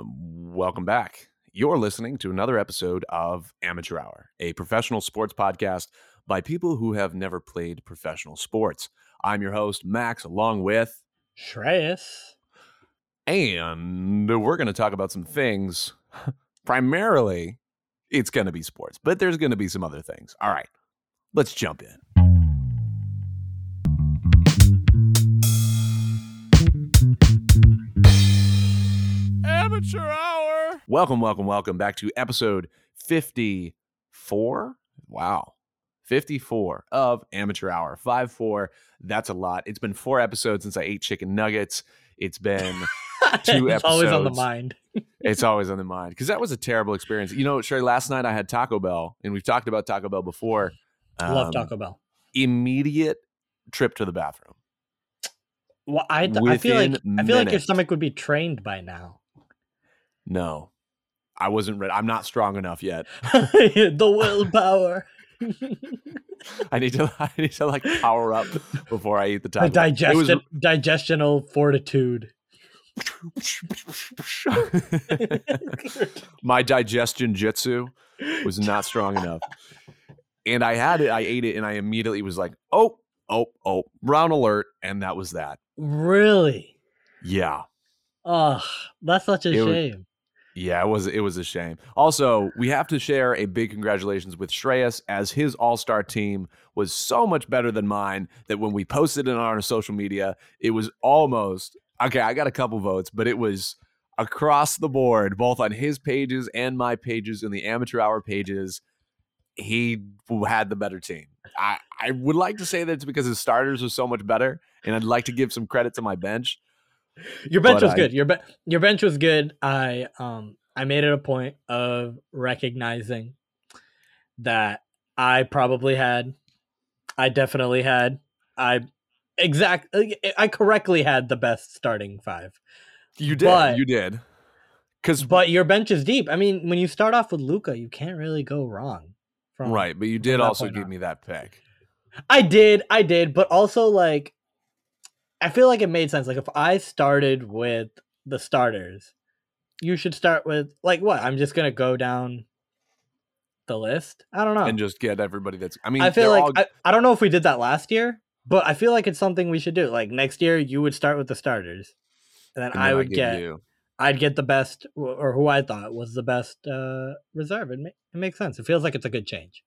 Um, welcome back. You're listening to another episode of Amateur Hour, a professional sports podcast by people who have never played professional sports. I'm your host, Max, along with Shreyas. And we're going to talk about some things. Primarily, it's going to be sports, but there's going to be some other things. All right, let's jump in. Amateur Hour. Welcome, welcome, welcome back to episode 54. Wow. 54 of Amateur Hour. 5 4. That's a lot. It's been four episodes since I ate chicken nuggets. It's been two it's episodes. always on the mind. it's always on the mind because that was a terrible experience. You know, Shrey, last night I had Taco Bell, and we've talked about Taco Bell before. Love Um, Taco Bell. Immediate trip to the bathroom. Well, I, I feel like I feel like your stomach would be trained by now. No, I wasn't ready. I'm not strong enough yet. the willpower, I need to. I need to like power up before I eat the. Bell. It was- digestion, digestional fortitude. My digestion jitsu was not strong enough. And I had it, I ate it, and I immediately was like, oh, oh, oh, brown alert. And that was that. Really? Yeah. Oh, that's such a It was- shame. Yeah, it was it was a shame. Also, we have to share a big congratulations with Shreyas as his all-star team was so much better than mine that when we posted it on our social media, it was almost okay, I got a couple votes, but it was across the board, both on his pages and my pages and the amateur hour pages. He had the better team. I, I would like to say that it's because his starters are so much better, and I'd like to give some credit to my bench. Your bench but was I- good. Your be- your bench was good. I um I made it a point of recognizing that I probably had, I definitely had, I exact, I correctly had the best starting five. You did, But- you did, because But your bench is deep. I mean, when you start off with Luka, you can't really go wrong. From right, but you did also give on. me that pick. I did, I did, but also like I feel like it made sense. Like if I started with the starters, you should start with like what? I'm just gonna go down the list. I don't know. and just get everybody that's. I mean, I feel like all- I, I don't know if we did that last year, but I feel like it's something we should do. Like next year, you would start with the starters, and then and I then would give get you. I'd get the best or who I thought was the best uh reserve. It, ma- it makes sense. It feels like it's a good change.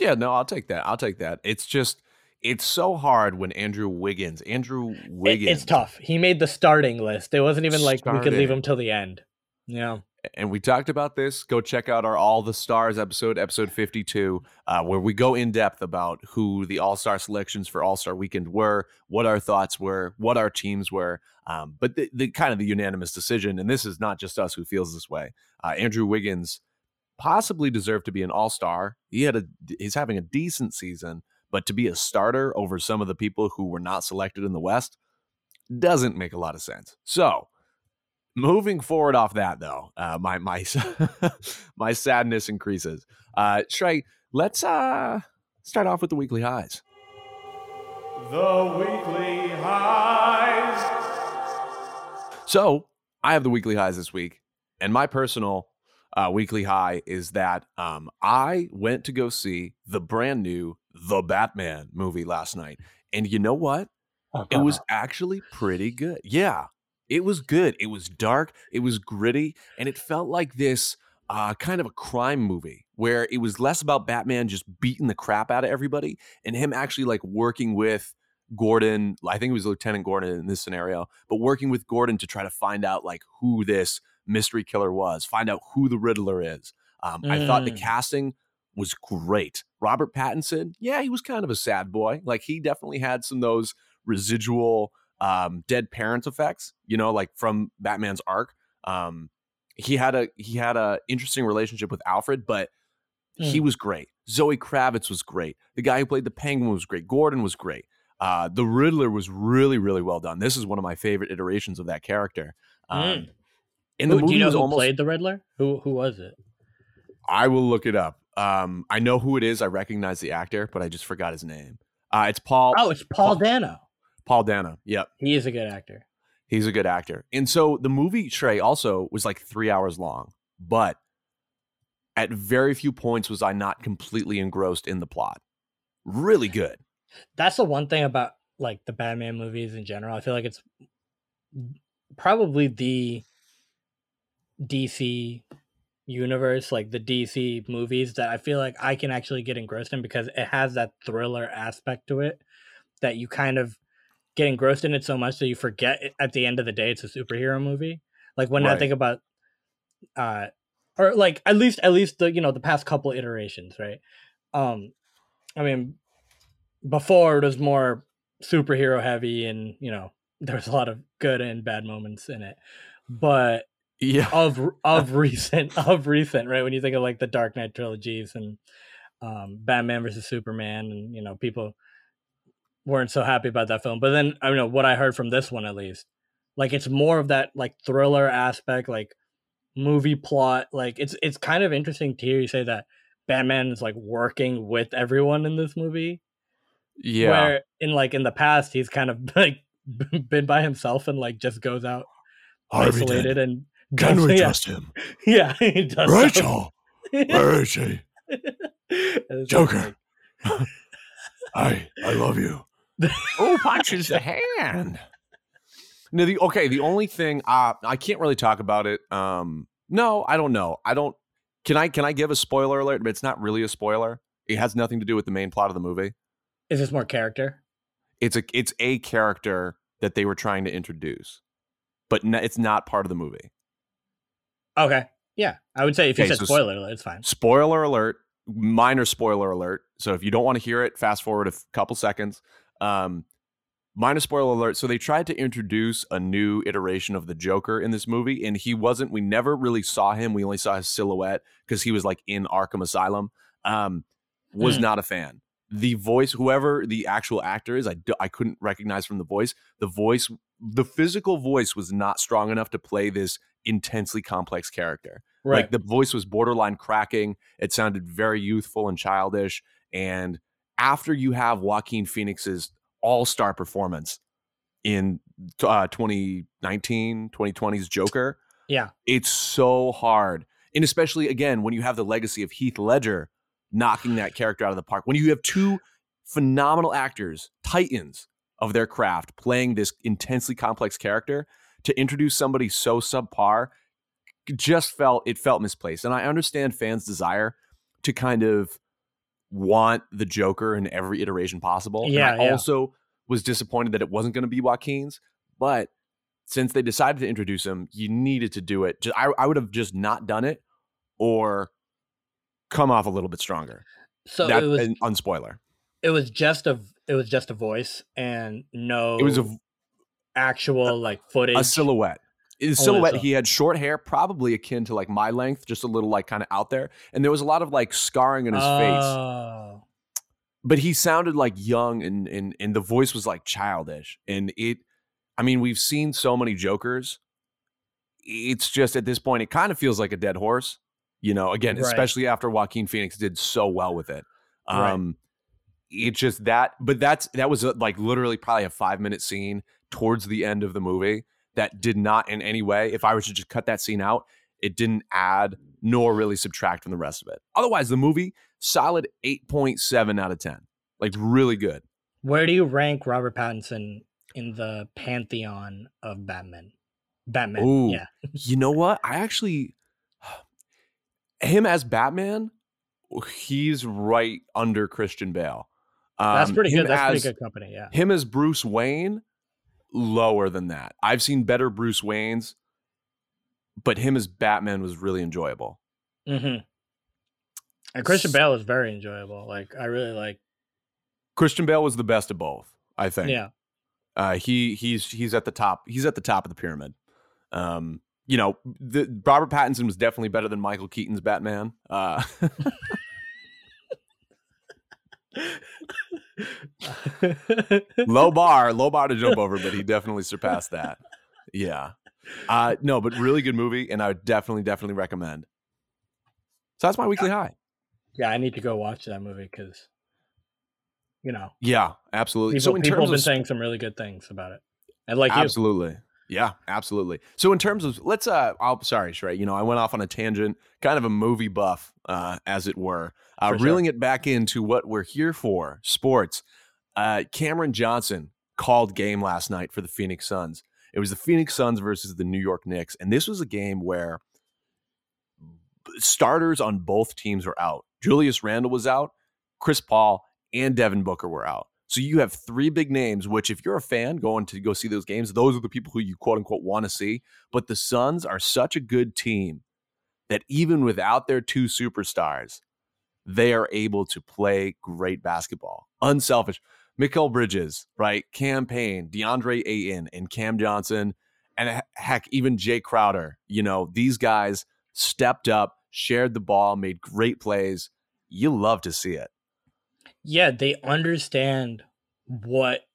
Yeah, no, I'll take that. I'll take that. It's just, it's so hard when Andrew Wiggins, Andrew It- Wiggins, it's tough. He made the starting list. It wasn't even like we could leave him till the end. Yeah. and we talked about this. Go check out our All the Stars episode, episode fifty-two, uh, where we go in depth about who the All Star selections for All Star Weekend were, what our thoughts were, what our teams were. Um, but the, the kind of the unanimous decision, and this is not just us who feels this way. Uh, Andrew Wiggins possibly deserved to be an All Star. He had a he's having a decent season, but to be a starter over some of the people who were not selected in the West doesn't make a lot of sense. So moving forward off that though, uh, my my my sadness increases. Uh, Shrey, let's uh start off with the weekly highs. The weekly highs. So I have the weekly highs this week, and my personal uh, weekly high is that um, I went to go see the brand new The Batman movie last night, and you know what? It was actually pretty good. Yeah, it was good. It was dark. It was gritty, and it felt like this uh, kind of a crime movie where it was less about Batman just beating the crap out of everybody and him actually like working with Gordon. I think it was Lieutenant Gordon in this scenario, but working with Gordon to try to find out like who this mystery killer was, find out who the Riddler is. Um, I thought the Mm. casting was great. Robert Pattinson, yeah, he was kind of a sad boy. Like he definitely had some of those residual um, dead parent effects, you know, like from Batman's arc. Um, he had a he had a interesting relationship with Alfred, but he was great. Zoe Kravitz was great. The guy who played the Penguin was great. Gordon was great. Uh, the Riddler was really really well done. This is one of my favorite iterations of that character. Um, Mm. And the Who- movie do you know who almost. played the Riddler? Who who was it? I will look it up. Um, I know who it is. I recognize the actor, but I just forgot his name. Uh, it's Paul Oh, it's Paul Paul- Dano. Paul Dano. Yep. He is a good actor. He's a good actor. And so the movie Trey also was like three hours long, but at very few points was I not completely engrossed in the plot. Really good. That's the one thing about like the Batman movies in general. I feel like it's probably the DC universe, like the DC movies, that I feel like I can actually get engrossed in because it has that thriller aspect to it that you kind of get engrossed in it so much that you forget it, at the end of the day it's a superhero movie. Like when I think about uh or like at least at least the you know the past couple iterations, right? Um I mean before it was more superhero heavy and you know there was a lot of good and bad moments in it. But Yeah. of of recent of recent right when you think of like the dark knight trilogies and um batman versus superman and you know people weren't so happy about that film but then i don't know what i heard from this one at least like it's more of that like thriller aspect like movie plot like it's it's kind of interesting to hear you say that batman is like working with everyone in this movie Yeah. where in like in the past he's kind of like been by himself and like just goes out isolated and does- we yeah, trust him? yeah, he does. Rachel, where is she? Joker. I I love you. Who punches the hand? No, the okay. The only thing uh, I can't really talk about it. Um, no, I don't know. I don't. Can I can I give a spoiler alert? But it's not really a spoiler. It has nothing to do with the main plot of the movie. Is this more character? It's a it's a character that they were trying to introduce, but n- it's not part of the movie. Okay. Yeah. I would say if you said so spoiler, alert, it's fine. Spoiler alert, minor spoiler alert. So if you don't want to hear it, fast forward a couple seconds. Um, minor spoiler alert. So they tried to introduce a new iteration of the Joker in this movie, and he wasn't. We never really saw him. We only saw his silhouette because he was like in Arkham Asylum. Um, was Hmm. not a fan. The voice, whoever the actual actor is, I, d- I couldn't recognize from the voice. The voice, the physical voice was not strong enough to play this intensely complex character. Right. Like the voice was borderline cracking. It sounded very youthful and childish. And after you have Joaquin Phoenix's all star performance in uh, 2019, 2020's Joker, yeah. it's so hard. And especially again, when you have the legacy of Heath Ledger knocking that character out of the park, when you have two phenomenal actors, titans of their craft, playing this intensely complex character, to introduce somebody so subpar just felt it felt misplaced. And I understand fans' desire to kind of want the Joker in every iteration possible. And Yeah, I yeah. also was disappointed that it wasn't going to be Joaquin's, but since they decided to introduce him, you needed to do it. Ju- I, I would have just not done it or come off a little bit stronger. So that it was an unspoiler. it was just a it was just a voice and no It was a, actual like footage. a silhouette. Oh, silhouette, he had short hair, probably akin to like my length, just a little like kind of out there. And there was a lot of like scarring in his face. Oh. but he sounded like young and and and the voice was like childish and it i mean we've seen so many jokers it's just at this point it kind of feels like a dead horse you know again Right. especially after joaquin phoenix did so well with it Right. um it's just that but that's that was a, like literally probably a five minute scene towards the end of the movie that did not in any way if i were to just cut that scene out it didn't add nor really subtract from the rest of it otherwise the movie solid 8.7 out of 10 like really good Where do you rank Robert Pattinson in the pantheon of Batman? Batman. Ooh. Yeah. you know what i actually him as batman he's right under christian bale That's Um, pretty good. That's as, pretty good company. Yeah. him as bruce wayne lower than that i've seen better bruce waynes but him as batman was really enjoyable Mm-hmm. And Christian Bale is very enjoyable. Like I really like. christian bale was the best of both i think Yeah. Uh, he he's he's at the top. He's at the top of the pyramid. Um, you know, the, Robert Pattinson was definitely better than Michael Keaton's Batman. Uh, low bar, low bar to jump over, but he definitely surpassed that. Yeah. Uh, no, but really good movie, and I would definitely definitely recommend. So that's my weekly high. yeah, I need to go watch that movie because, you know, Yeah, absolutely. people, so people have been saying some really good things about it. And like you, absolutely, Yeah, absolutely. So in terms of let's uh I'll sorry, Shrey, you know, I went off on a tangent, kind of a movie buff, uh, as it were. Uh sure. reeling it back into what we're here for, sports. Uh Cameron Johnson called game last night for the Phoenix Suns. It was the Phoenix Suns versus the New York Knicks, and this was a game where starters on both teams were out. Julius Randle was out, Chris Paul and Devin Booker were out. So you have three big names, which if you're a fan going to go see those games, those are the people who you quote unquote want to see. But the Suns are such a good team that even without their two superstars, they are able to play great basketball. Unselfish. Mikal Bridges, right? Cam Payne, DeAndre Ayton, and Cam Johnson, and heck, even Jae Crowder. You know, these guys stepped up, shared the ball, made great plays. You love to see it. Yeah, they understand what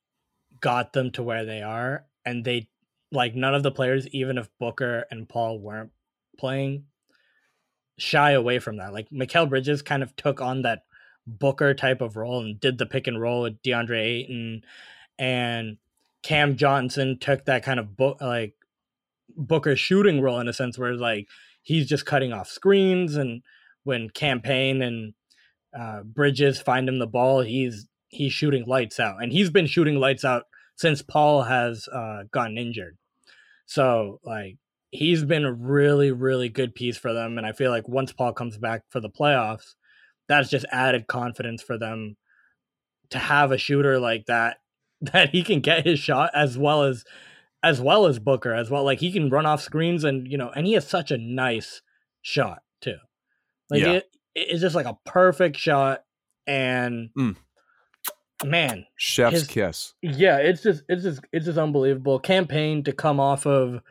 got them to where they are, and they like none of the players, even if Booker and Paul weren't playing, shy away from that. Like Mikal Bridges kind of took on that Booker type of role and did the pick and roll with DeAndre Ayton, and Cam Johnson took that kind of book like Booker shooting role in a sense where like he's just cutting off screens and when Cam Payne and uh, Bridges find him the ball, he's he's shooting lights out, and he's been shooting lights out since Paul has uh, gotten injured. So like he's been a really really good piece for them, and I feel like once Paul comes back for the playoffs, that's just added confidence for them to have a shooter like that that he can get his shot as well as as well as Booker as well. Like he can run off screens and you know, and he has such a nice shot too. Like Yeah. it, it's just like a perfect shot, and Mm. man, Chef's His- kiss. yeah, it's just it's just it's just unbelievable. Cam Payne to come off of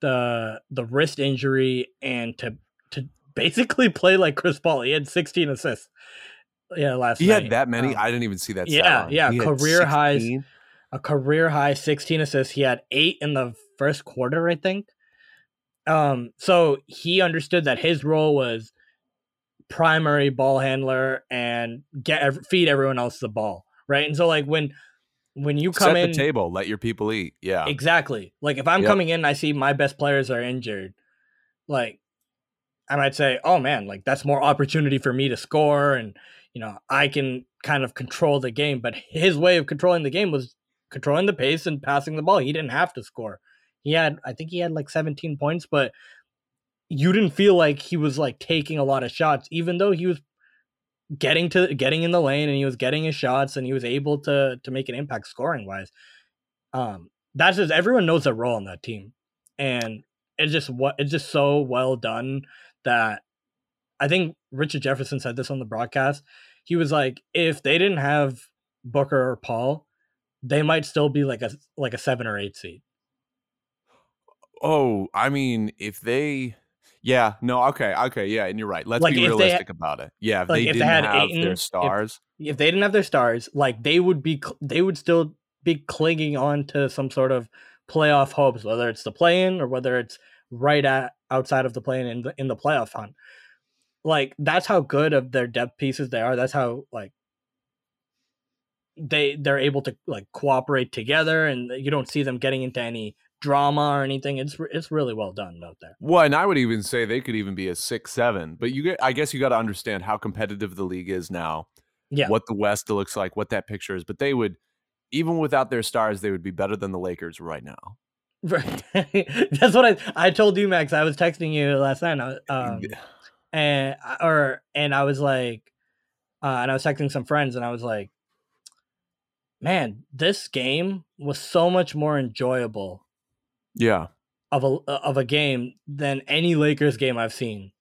the the wrist injury and to to basically play like Chris Paul. He had 16 assists. Yeah, last He night. had that many. Um, I didn't even see that. yeah, yeah, He career highs. a career high 16 assists. He had eight in the first quarter, I think. Um, so he understood that his role was primary ball handler and get feed everyone else the ball, right? And so like when when you come Set in the table. Let your people eat. Yeah. Exactly. Like if I'm Yep. coming in and I see my best players are injured, like I might say, "Oh man, like that's more opportunity for me to score and you know, I can kind of control the game." But his way of controlling the game was controlling the pace and passing the ball. He didn't have to score. He had I think he had like 17 points, but you didn't feel like he was like taking a lot of shots even though he was getting to getting in the lane and he was getting his shots and he was able to to make an impact scoring wise. Um that's just everyone knows their role on that team. And it's just what it's just so well done that I think Richard Jefferson said this on the broadcast. He was like, if they didn't have Booker or Paul, they might still be like a like a seven or eight seed. Oh, I mean, if they, yeah, no, okay, okay, yeah, and you're right. Let's Like, be if they realistic about it. Yeah, if like, they if didn't had have Ayton, their stars, If they didn't have their stars, like they would be, they would still be clinging on to some sort of playoff hopes, whether it's the play-in or whether it's right at outside of the play-in in the in the playoff hunt. Like that's how good of their depth pieces they are. That's how like they they're able to like cooperate together, and you don't see them getting into any drama or anything. It's it's really well done out there. well, and I would even say they could even be a six, seven. But you get, I guess, you got to understand how competitive the league is now. Yeah. what the West looks like, what that picture is. But they would, even without their stars, they would be better than the Lakers right now. Right. That's what I I told you, Max. I was texting you last night. and I Um, and or and I was like, uh, and I was texting some friends, and I was like, man, this game was so much more enjoyable yeah, of a of a game than any Lakers game I've seen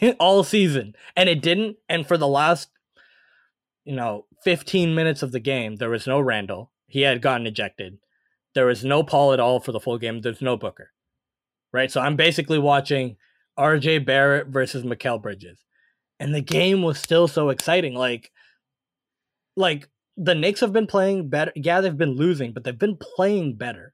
all season, and it didn't. And for the last, you know, fifteen minutes of the game, there was no Randle. He had gotten ejected. There was no Paul at all for the full game. There's no Booker, right? So I'm basically watching R.J. Barrett versus Mikal Bridges, and the game was still so exciting. Like, like the Knicks have been playing better. Yeah, they've been losing, but they've been playing better.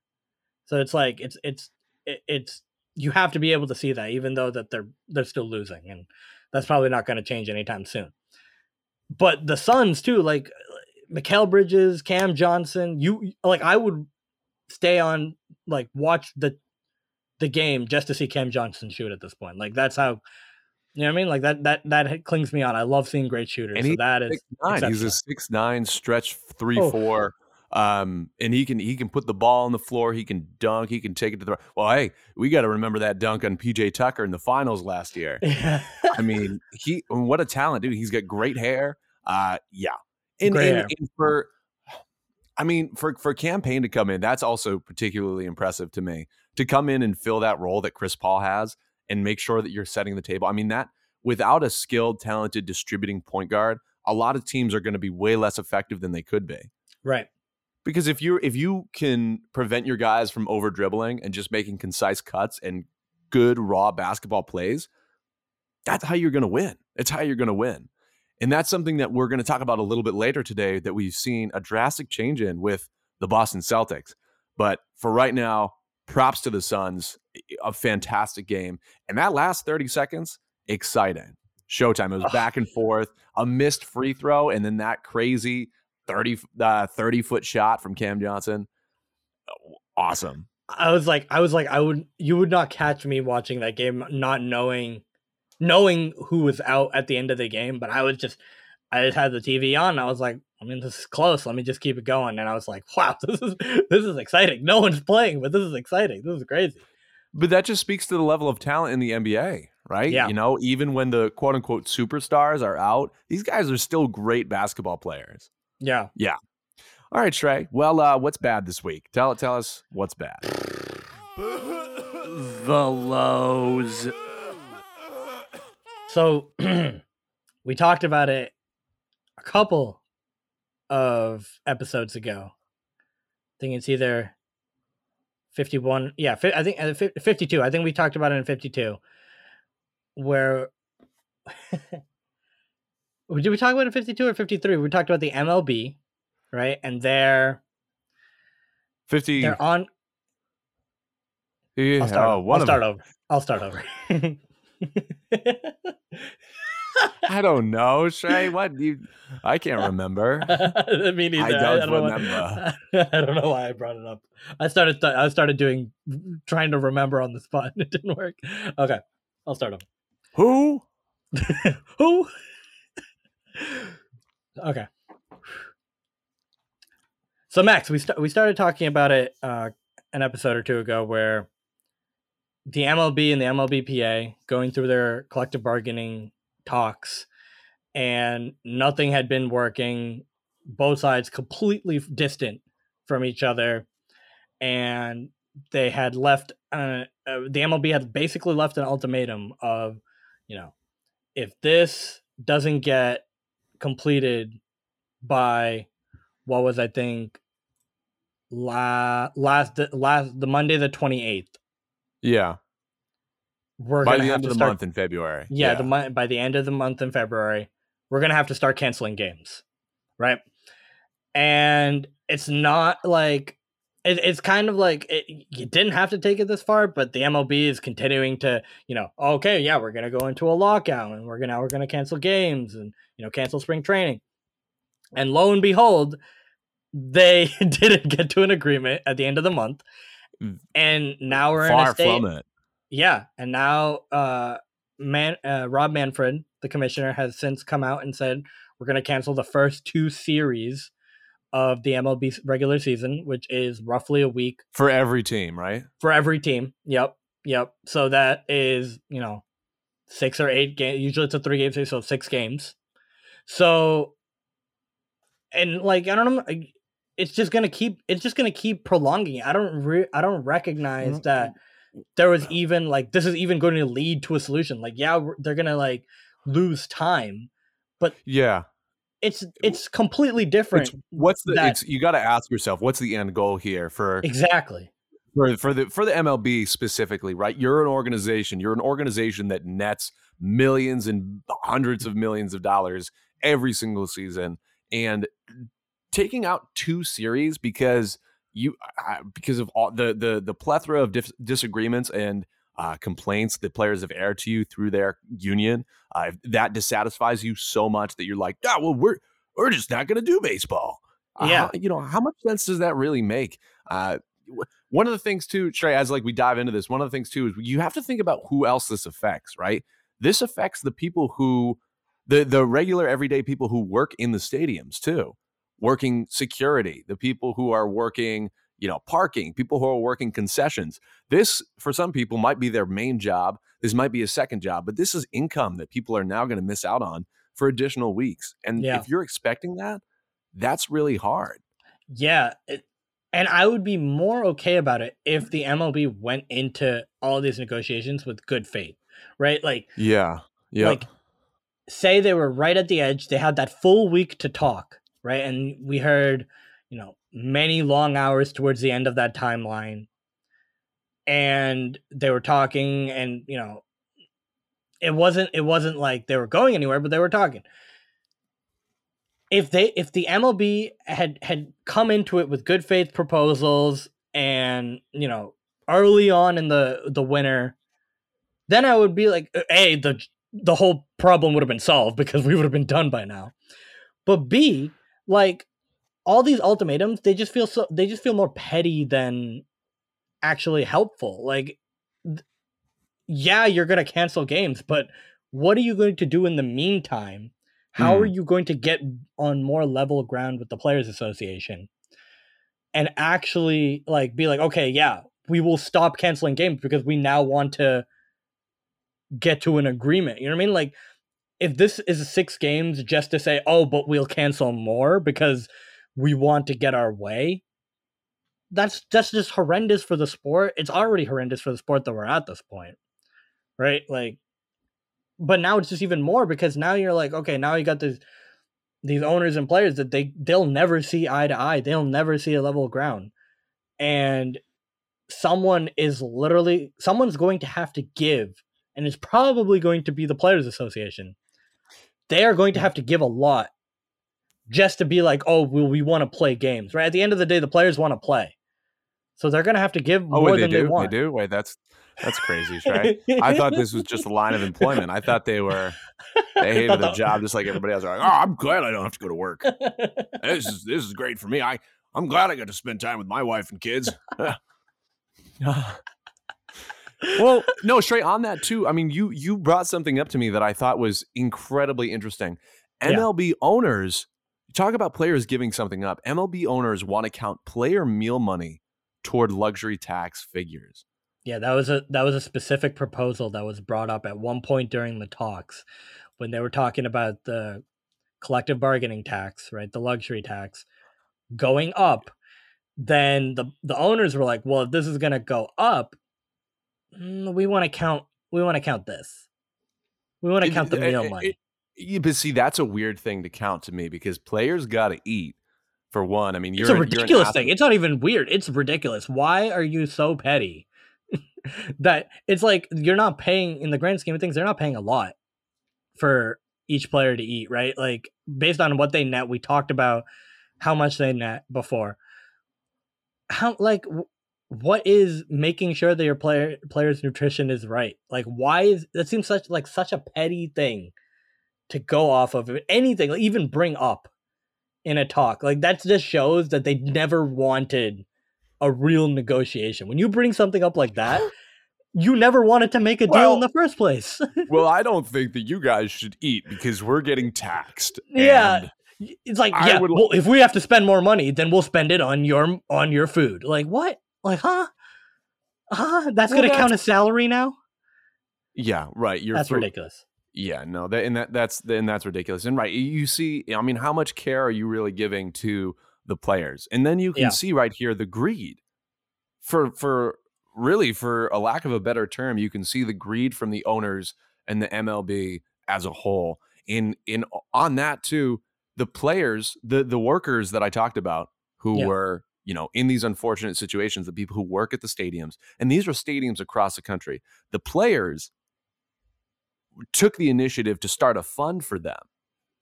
So it's like it's it's it- it's you have to be able to see that, even though that they're they're still losing, and that's probably not going to change anytime soon. But the Suns too, like Mikal Bridges, Cam Johnson, you like I would stay on like watch the the game just to see Cam Johnson shoot at this point. Like that's how you know what I mean? Like that that that clings me on. I love seeing great shooters. And so that is nine. He's a six nine stretch three Oh. four. Um, and he can he can put the ball on the floor. He can dunk. He can take it to the. Well, hey, we got to remember that dunk on PJ Tucker in the finals last year. I mean, he what a talent, dude. He's got great hair. Uh, yeah, and, and- hair. and for, I mean, for for Cam Payne to come in, that's also particularly impressive to me to come in and fill that role that Chris Paul has and make sure that you're setting the table. I mean, that without a skilled, talented distributing point guard, a lot of teams are going to be way less effective than they could be right. Because if you if you can prevent your guys from over dribbling and just making concise cuts and good raw basketball plays that's how you're going to win. It's how you're going to win. And that's something that we're going to talk about a little bit later today that we've seen a drastic change in with the Boston Celtics. But for right now props to the Suns a fantastic game. And that last 30 seconds exciting. Showtime it was back and forth a missed free throw and then that crazy 30 uh, 30 foot shot from Cam Johnson. Awesome. I was like, I was like, I would, you would not catch me watching that game, not knowing, knowing who was out at the end of the game. But I was just, I just had the TV on. I was like, I mean, this is close. Let me just keep it going. And I was like, wow, this is this is exciting. No one's playing, but this is exciting. This is crazy. But that just speaks to the level of talent in the NBA, right? Yeah. You know, even when the quote unquote superstars are out, these guys are still great basketball players. Yeah. Yeah. All right, Trey. Well, uh, what's bad this week? Tell tell us what's bad. The lows. So we talked about it a couple of episodes ago. I think it's either 51. Yeah, I think uh, 52. I think we talked about it in 52. Where did we talk about in 52 or 53? We talked about the MLB, right? And they're 50 they're on yeah, I'll start, oh, I'll start over. I'll start over. I don't know, Trey. What you I can't remember. Me neither. I don't know why- remember. I don't know why I brought it up. I started. Th- I started doing, trying to remember on the spot. And it didn't work. Okay, I'll start over. Who? Who? Okay. So Max, we st- we started talking about it uh, an episode or two ago, where the MLB and the MLBPA going through their collective bargaining talks, and nothing had been working. Both sides completely distant from each other, and they had left. Uh, uh, the MLB had basically left an ultimatum of, you know, if this doesn't get completed by what was I think la- last last the Monday the 28th Yeah. we're By the end to of the start month in February. yeah, the mon- by the end of the month in February, we're gonna have to start canceling games, right? And it's not like it, it's kind of like it, you didn't have to take it this far, but the MLB is continuing to, you know, okay, yeah, we're gonna go into a lockout and we're gonna we're gonna cancel games and you know cancel spring training, and lo and behold, they didn't get to an agreement at the end of the month, Mm. and now we're in a Far state from it. yeah, and now uh, Man uh, Rob Manfred, the commissioner, has since come out and said we're going to cancel the first two series of the MLB regular season, which is roughly a week For every team, right? for every team. Yep, yep. So that is you know six or eight games. Usually it's a three game series, so six games. So, and like I don't know, I- it's just gonna keep. It's just gonna keep prolonging. it. I don't. Re- I don't recognize Mm, that there was even like this is even going to lead to a solution. Like yeah, they're gonna like lose time, but Yeah. It's it's completely different. It's, what's the that- it's you got to ask yourself what's the end goal here for exactly. for for the for the MLB specifically, right? You're an organization. You're an organization that nets millions and hundreds of millions of dollars every single season, and taking out two series because you because of all the the the plethora of disagreements and uh, complaints that players have aired to you through their union uh, that dissatisfies you so much that you're like, yeah, well, we're we're just not going to do baseball. Uh, Yeah. how- you know how much sense does that really make? Uh, one of the things too, Trey, as like we dive into this, one of the things too is you have to think about who else this affects, right? This affects the people who the the regular everyday people who work in the stadiums too, working security, the people who are working, you know, parking, people who are working concessions. This for some people might be their main job. This might be a second job, but this is income that people are now going to miss out on for additional weeks. And Yeah. if you're expecting that, that's really hard. Yeah, it, and I would be more okay about it if the MLB went into all these negotiations with good faith, right? Like, Yeah. Yeah. like, say they were right at the edge, they had that full week to talk, right? And we heard, you know, many long hours towards the end of that timeline, and they were talking, and you know, it wasn't it wasn't like they were going anywhere, but they were talking if they if the MLB had had come into it with good faith proposals and you know early on in the the winter, then I would be like, uh, a the the whole problem would have been solved because we would have been done by now. But b like all these ultimatums, they just feel so they just feel more petty than actually helpful. Like, th- yeah, you're gonna cancel games, but what are you going to do in the meantime? How are hmm. you going to get on more level ground with the players association and actually like be like, okay, yeah, we will stop canceling games because we now want to get to an agreement. You know what I mean? Like if this is six games just to say, oh, but we'll cancel more because we want to get our way, that's that's just horrendous for the sport. It's already horrendous for the sport that we're at this point. Right? Like but now it's just even more because now you're like, okay, now you got this these owners and players that they they'll never see eye to eye. They'll never see a level ground. And someone is literally someone's going to have to give and it's probably going to be the players association. They are going to have to give a lot just to be like, "Oh, well, we want to play games." Right? At the end of the day, the players want to play. So they're going to have to give oh, more wait, they than do. they want. They do. Wait, that's that's crazy, Trey. I thought this was just a line of employment. I thought they were they hated thought the job just like everybody else. They're like, oh, I'm glad I don't have to go to work. This is this is great for me. I I'm glad I got to spend time with my wife and kids. well, no, straight on that too. I mean, you you brought something up to me that I thought was incredibly interesting. Yeah. MLB owners talk about players giving something up. MLB owners want to count player meal money toward luxury tax figures. Yeah, that was a that was a specific proposal that was brought up at one point during the talks when they were talking about the collective bargaining tax, right? The luxury tax going up. Then the the owners were like, "Well, if this is going to go up, mm, we want to count we want to count this. We want to count the it- meal it- money." Yeah, but see, that's a weird thing to count to me because players got to eat. For one, I mean, you're it's a ridiculous thing. It's not even weird. It's ridiculous. Why are you so petty? that it's like you're not paying in the grand scheme of things. They're not paying a lot for each player to eat, right? Like based on what they net. We talked about how much they net before. How like what is making sure that your player player's nutrition is right? Like why is that seems such like such a petty thing to go off of anything, like even bring up in a talk. Like that just shows that they never wanted a real negotiation. When you bring something up like that, you never wanted to make a deal Well- in the first place. well, I don't think that you guys should eat because we're getting taxed. Yeah. It's like, I yeah, would- well, if we have to spend more money, then we'll spend it on your on your food. Like what? Like, huh? Huh? That's Well, gonna count as salary now? yeah, right. You're That's ridiculous. Yeah, no, that and that that's and that's ridiculous. And right, you see, I mean, how much care are you really giving to the players? And then you can Yeah. see right here the greed for for really for a lack of a better term, you can see the greed from the owners and the MLB as a whole. In in on that too, the players, the the workers that I talked about who Yeah. were you know in these unfortunate situations, the people who work at the stadiums, and these are stadiums across the country. The players took the initiative to start a fund for them.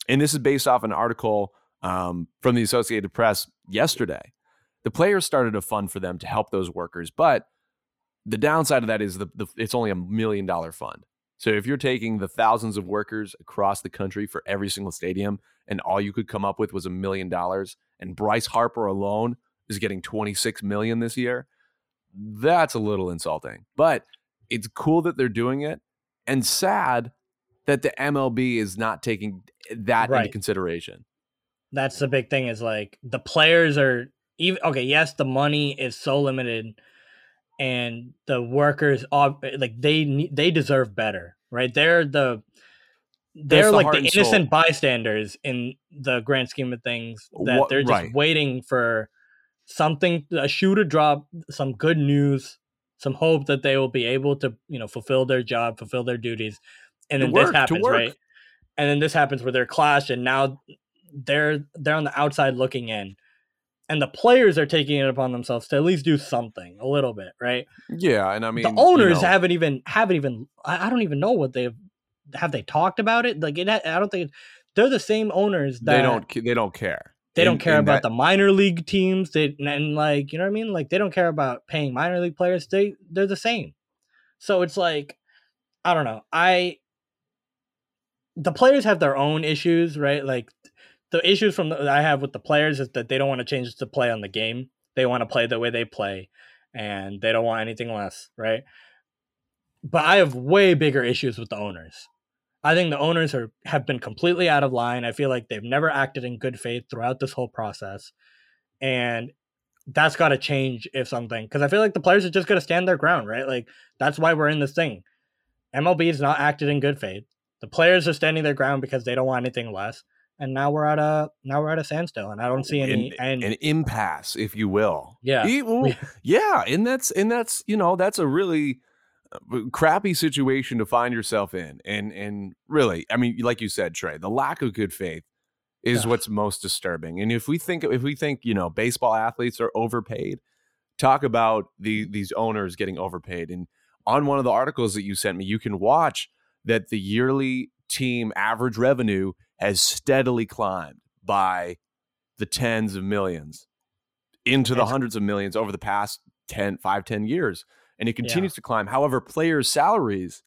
And this is based off an article um, from the Associated Press yesterday. The players started a fund for them to help those workers, but the downside of that is the, the it's only a million dollar fund. So if you're taking the thousands of workers across the country for every single stadium, and all you could come up with was a million dollars, and Bryce Harper alone is getting 26 million this year, that's a little insulting. But it's cool that they're doing it and sad that the MLB is not taking that Right. into consideration. That's the big thing is like the players are even okay, yes, the money is so limited and the workers ob- like they they deserve better, right? They're the they're the like the innocent bystanders in the grand scheme of things that Wha- they're just right. waiting for something a shoe to drop, some good news, some hope that they will be able to, you know, fulfill their job, fulfill their duties. And then work, this happens, right? And then this happens where they're clashed and now they're they're on the outside looking in. And the players are taking it upon themselves to at least do something a little bit, right? Yeah, and I mean the owners you know, haven't even haven't even I, I don't even know what they've have they talked about it like it, i don't think they're the same owners that they don't they don't care. They don't care about that- the minor league teams they and, and, like you know what i mean? Like they don't care about paying minor league players they they're the same. So it's like i don't know i the players have their own issues right? Like the issues from the, i have with the players is that they don't want to change the play on the game. They want to play the way they play and they don't want anything less right? But i have way bigger issues with the owners I think the owners are have been completely out of line. I feel like they've never acted in good faith throughout this whole process, and that's got to change if something. Because I feel like the players are just going to stand their ground, right? Like that's why we're in this thing. MLB is not acted in good faith. The players are standing their ground because they don't want anything less, and now we're at a now we're at a standstill, and I don't see any. an, and an impasse, if you will. Yeah. E- well, yeah, and that's and that's you know that's a really Uh, crappy situation to find yourself in, and and really, I mean, like you said, Trey, the lack of good faith is Yeah. what's most disturbing. And if we think if we think you know baseball athletes are overpaid, talk about the these owners getting overpaid. And on one of the articles that you sent me, you can watch that the yearly team average revenue has steadily climbed by the tens of millions into the hundreds of millions over the past 10 5 10 years and it continues to climb. However players salaries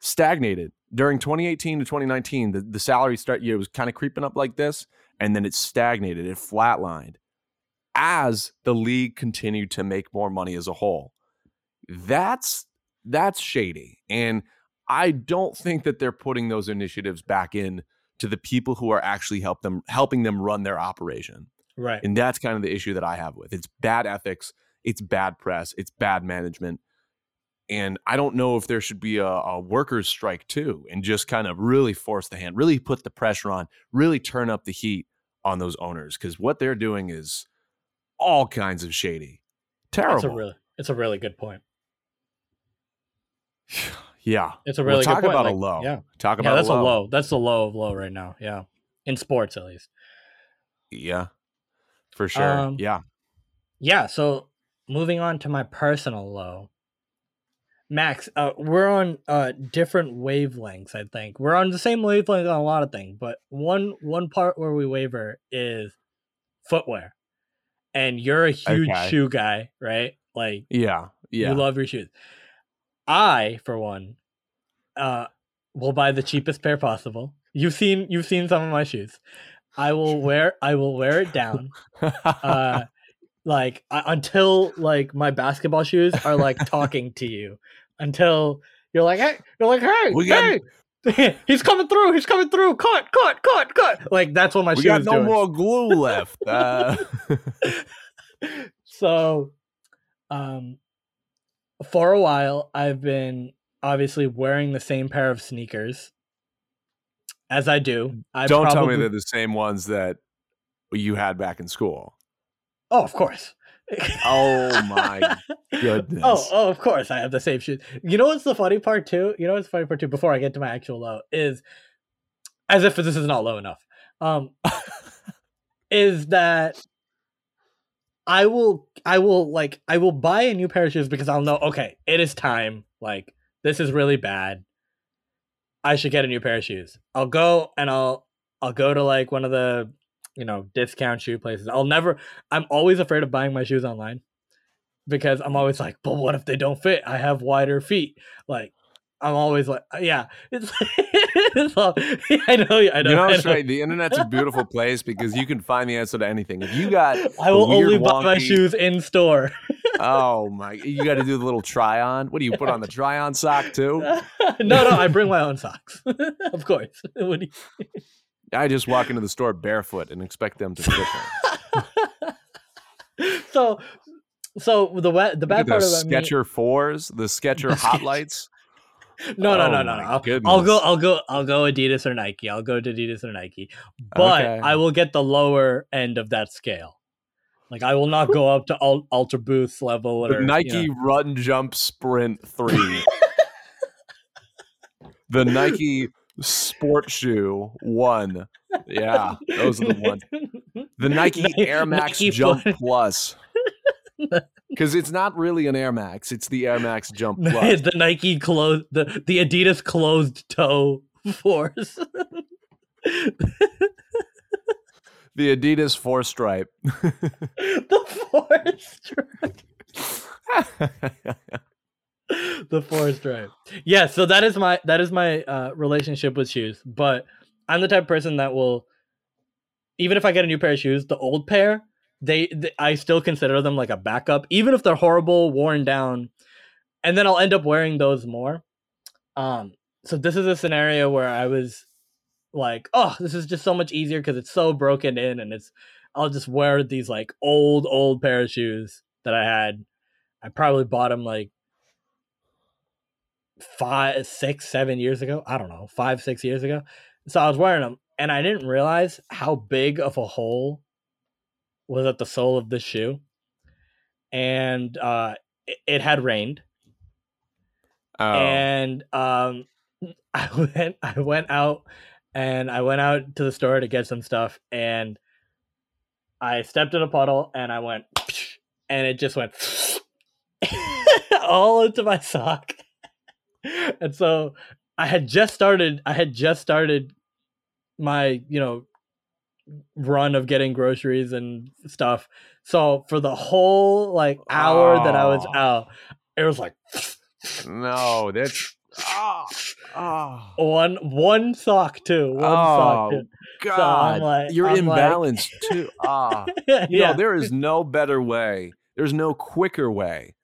stagnated. During 2018 to 2019 the, the salary start year was kind of creeping up like this and then it stagnated. It flatlined. As the league continued to make more money as a whole. That's that's shady. And i don't think that they're putting those initiatives back in to the people who are actually help them helping them run their operation. Right, and that's kind of the issue that I have with. It's bad ethics, it's bad press, it's bad management. And I don't know if there should be a, a workers' strike too, and just kind of really force the hand, really put the pressure on, really turn up the heat on those owners because what they're doing is all kinds of shady, terrible. that's a really it's a really good point. yeah, It's a Well, really point. Talk about a low. Yeah, talk yeah, about that's a low. a low. That's the low of low right now. Yeah, in sports at least. Yeah, for sure. Um, yeah, Yeah. So moving on to my personal low. Max, uh, we're on uh, different wavelengths. I think we're on the same wavelength on a lot of things, but one one part where we waver is footwear. And you're a huge Okay. shoe guy, right? Like yeah, yeah. you love your shoes. I, for one, uh, will buy the cheapest pair possible. You've seen you've seen some of my shoes. I will wear I will wear it down. Uh, like uh, until like my basketball shoes are like talking to you. Until you're like, hey, you're like, hey, We got- hey, he's coming through, he's coming through, cut, cut, cut, cut. Like that's what my we shoe got no doing. more glue left. Uh, so um for a while i've been obviously wearing the same pair of sneakers as i do I Don't tell me probably- they're the same ones that you had back in school. Oh of course Oh my goodness. oh oh of course i have the same shoes you know what's the funny part too you know what's the funny part too before i get to my actual low is as if this is not low enough um is that I will I will like I will buy a new pair of shoes because I'll know okay, it is time. Like this is really bad. I should get a new pair of shoes. I'll go and I'll I'll go to like one of the you know discount shoe places. I'll never I'm always afraid of buying my shoes online because I'm always like, but what if they don't fit? I have wider feet. Like I'm always like, uh, yeah, it's, it's all, I know, I know. You know, I know. right. The internet's a beautiful place because you can find the answer to anything. If you got I will weird, only buy my shoes in store. oh my! You got to do the little try on. What do you put on the try on sock too? no, no, I bring my own socks. of course. What do you- I just walk into the store barefoot and expect them to fit me. so, so the wa- the bad part me. Sketcher fours, the Sketcher The hot lights. No, no, Oh no, no, my no. I'll, I'll go. I'll go. I'll go Adidas or Nike. I'll go to Adidas or Nike. But Okay. I will get the lower end of that scale. Like I will not go up to ul- Ultra Boost level or The Nike you know. Run Jump Sprint 3. the Nike Sport Shoe 1. Yeah, those are the ones. The Nike Ni- Air Max Nike Jump foot- Plus. Because it's not really an Air Max, it's the Air Max Jump Plus. the Nike closed the the Adidas closed toe force. The Adidas Four Stripe. the four stripe. the four stripe. Yeah, so that is my that is my uh, relationship with shoes. But I'm the type of person that will, even if I get a new pair of shoes, the old pair, they, th I still consider them like a backup, even if they're horrible, worn down, and then I'll end up wearing those more. Um, so this is a scenario where I was like, oh, this is just so much easier because it's so broken in, and it's I'll just wear these like old old pair of shoes that I had. I probably bought them like five, six, seven years ago. I don't know, five, six years ago. So I was wearing them, and I didn't realize how big of a hole was at the sole of the shoe, and uh, it, it had rained, oh. and um, I went, I went out, and I went out to the store to get some stuff, and I stepped in a puddle, and I went, and it just went all into my sock, and so I had just started, I had just started my, you know, run of getting groceries and stuff. So for the whole like hour that I was Oh. out, it was like no, that's. Oh, oh, one one sock too. One sock Oh, too. God. like- You're I'm like- imbalanced too. Ah. yeah. Know, there is no better way. There's no quicker way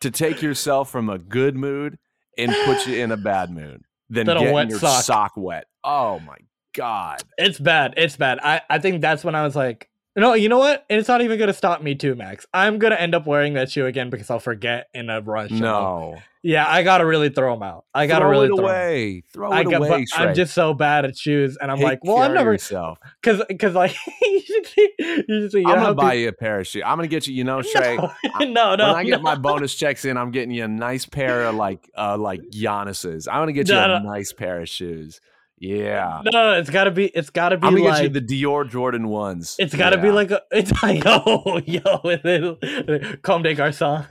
to take yourself from a good mood and put you in a bad mood than Than getting your sock. sock wet. Oh my god. it's bad. It's bad. I, I think that's when I was like, no, you know what? And it's not even gonna stop me too, Max. I'm gonna end up wearing that shoe again because I'll forget in a rush. No. Yeah, I gotta really throw them out. I gotta throw really it throw away. Throw I it got, away. but I'm just so bad at shoes, and I'm Take like, well, I'm never yourself. because because like you should see, you should see, you I'm gonna buy peop- you a pair of shoes. I'm gonna get you. You know, Shrek. no, no, no. when I get no. my bonus checks in, I'm getting you a nice pair of like uh like Giannis's. I'm gonna get you No, a no. nice pair of shoes. Yeah. no, no, it's gotta be, it's gotta be I'm gonna like, get you the Dior Jordan ones. it's gotta be like a, it's like, yo, yo, and then Comme des Garçons,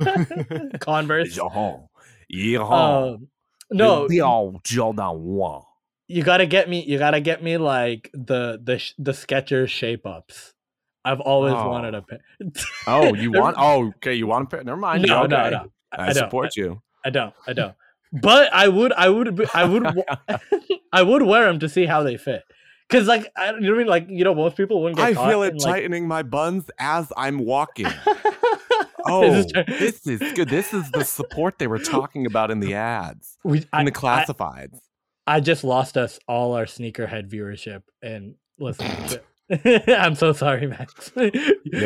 Converse. Jean. Jean. Um, no, Dior Jordan one. you gotta get me, you gotta get me like the the sh- the Skechers shape ups. I've always Oh. wanted a pair. Oh, you want? Oh, okay. You want a pair? Never mind. no, okay. no, no. I, I don't. support you. I don't. I don't. But I would. I would. I would. I would wear them to see how they fit. Cause like I, you know what I mean. Like you know, most people wouldn't get. I feel it in, like- tightening my buns as I'm walking. This Oh, is- this is good. This is the support they were talking about in the ads, we, I, in the classifieds. I just lost us all our sneakerhead viewership and listening to. I'm so sorry, Max. yeah,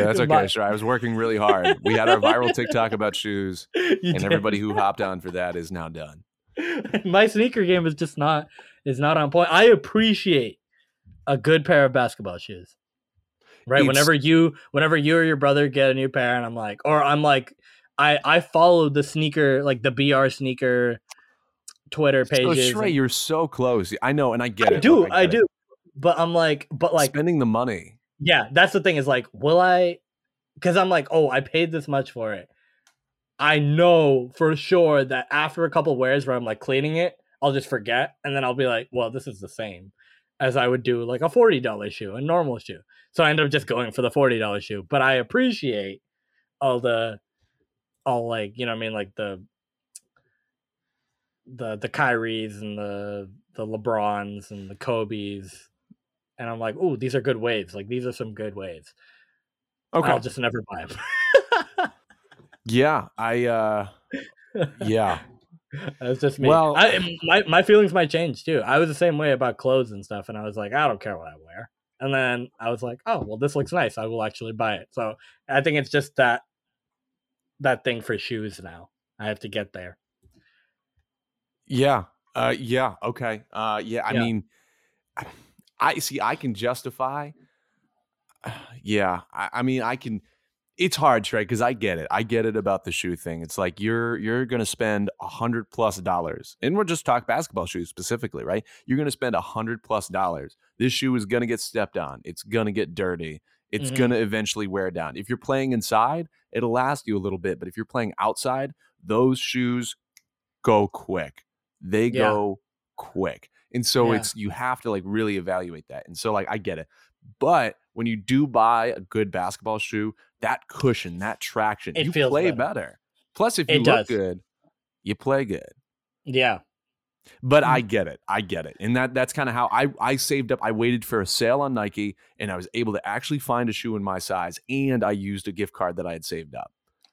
that's okay. Sure. I was working really hard. We had our viral TikTok about shoes, You and did. everybody who hopped on for that is now done. my sneaker game is just not is not on point. I appreciate a good pair of basketball shoes. Right. It's- whenever you whenever you or your brother get a new pair and I'm like or I'm like I I followed the sneaker like the BR sneaker Twitter So Oh, Shrey, and- you're so close. I know, and I get I it. do, Look, I get it. But I'm like but like spending the money. yeah, that's the thing is like, will I? Because I'm like, oh, I paid this much for it. I know for sure that after a couple wears where I'm like cleaning it, I'll just forget, and then I'll be like, well, this is the same as I would do like a forty dollar shoe, a normal shoe. So I end up just going for the forty dollar shoe. But I appreciate all the, all like you know what I mean, like the, the the Kyries and the the LeBrons and the Kobe's and I'm like, oh, these are good waves. Like these are some good waves." Okay. I'll just never buy them. Yeah, I uh yeah. That's just me. Well- I, my my feelings might change too. I was the same way about clothes and stuff, and I was like, I don't care what I wear. And then I was like, oh well, this looks nice. I will actually buy it. So I think it's just that that thing for shoes now. I have to get there. Yeah. Uh yeah, okay. Uh yeah, I Yeah. mean I see I can justify yeah, I, I mean I can it's hard, Shrey, because I get it. I get it about the shoe thing. It's like you're you're gonna spend a hundred plus dollars. And we're just talk basketball shoes specifically, right? You're gonna spend a hundred plus dollars. This shoe is gonna get stepped on. It's gonna get dirty. It's Mhm. gonna eventually wear down. If you're playing inside, it'll last you a little bit. But if you're playing outside, those shoes go quick. They Yeah. go quick. And so Yeah. it's you have to like really evaluate that. And so like I get it. But when you do buy a good basketball shoe, that cushion, that traction, It you play better. better. Plus if you It look does. good, you play good. Yeah. But Mm. I get it. I get it. And that that's kind of how I I saved up. I waited for a sale on Nike and I was able to actually find a shoe in my size and I used a gift card that I had saved up.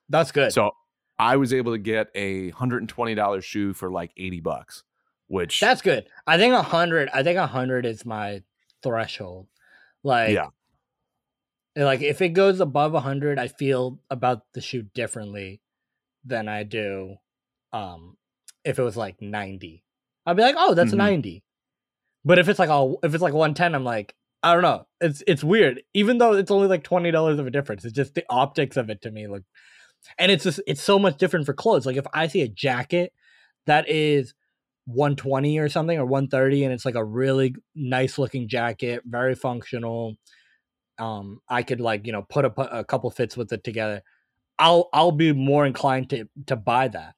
That's good. So I was able to get a $120 shoe for like 80 bucks, which That's good. I think a hundred. I think a hundred is my threshold. Like, Yeah. like if it goes above a hundred, I feel about the shoe differently than I do. Um, if it was like ninety, I'd be like, oh, that's Mhm. ninety. But if it's like a if it's like one ten, I'm like, I don't know. It's it's weird. Even though it's only like twenty dollars of a difference, it's just the optics of it to me look, and it's just it's so much different for clothes. Like if I see a jacket that is 120 or something or 130 and it's like a really nice looking jacket very functional. Um i could like you know put a, a couple fits with it together. I'll i'll be more inclined to to buy that.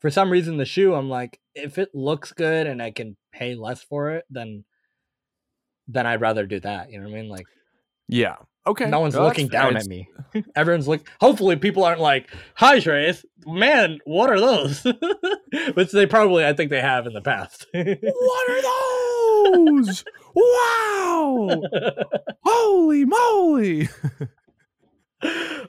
For some reason the shoe i'm like if it looks good and i can pay less for it then then i'd rather do that you know what i mean? Like yeah. Okay. no one's Well, looking down at me everyone's like hopefully people aren't like hi Shreyas, man what are those which they probably i think they have in the past What are those? wow. Holy moly.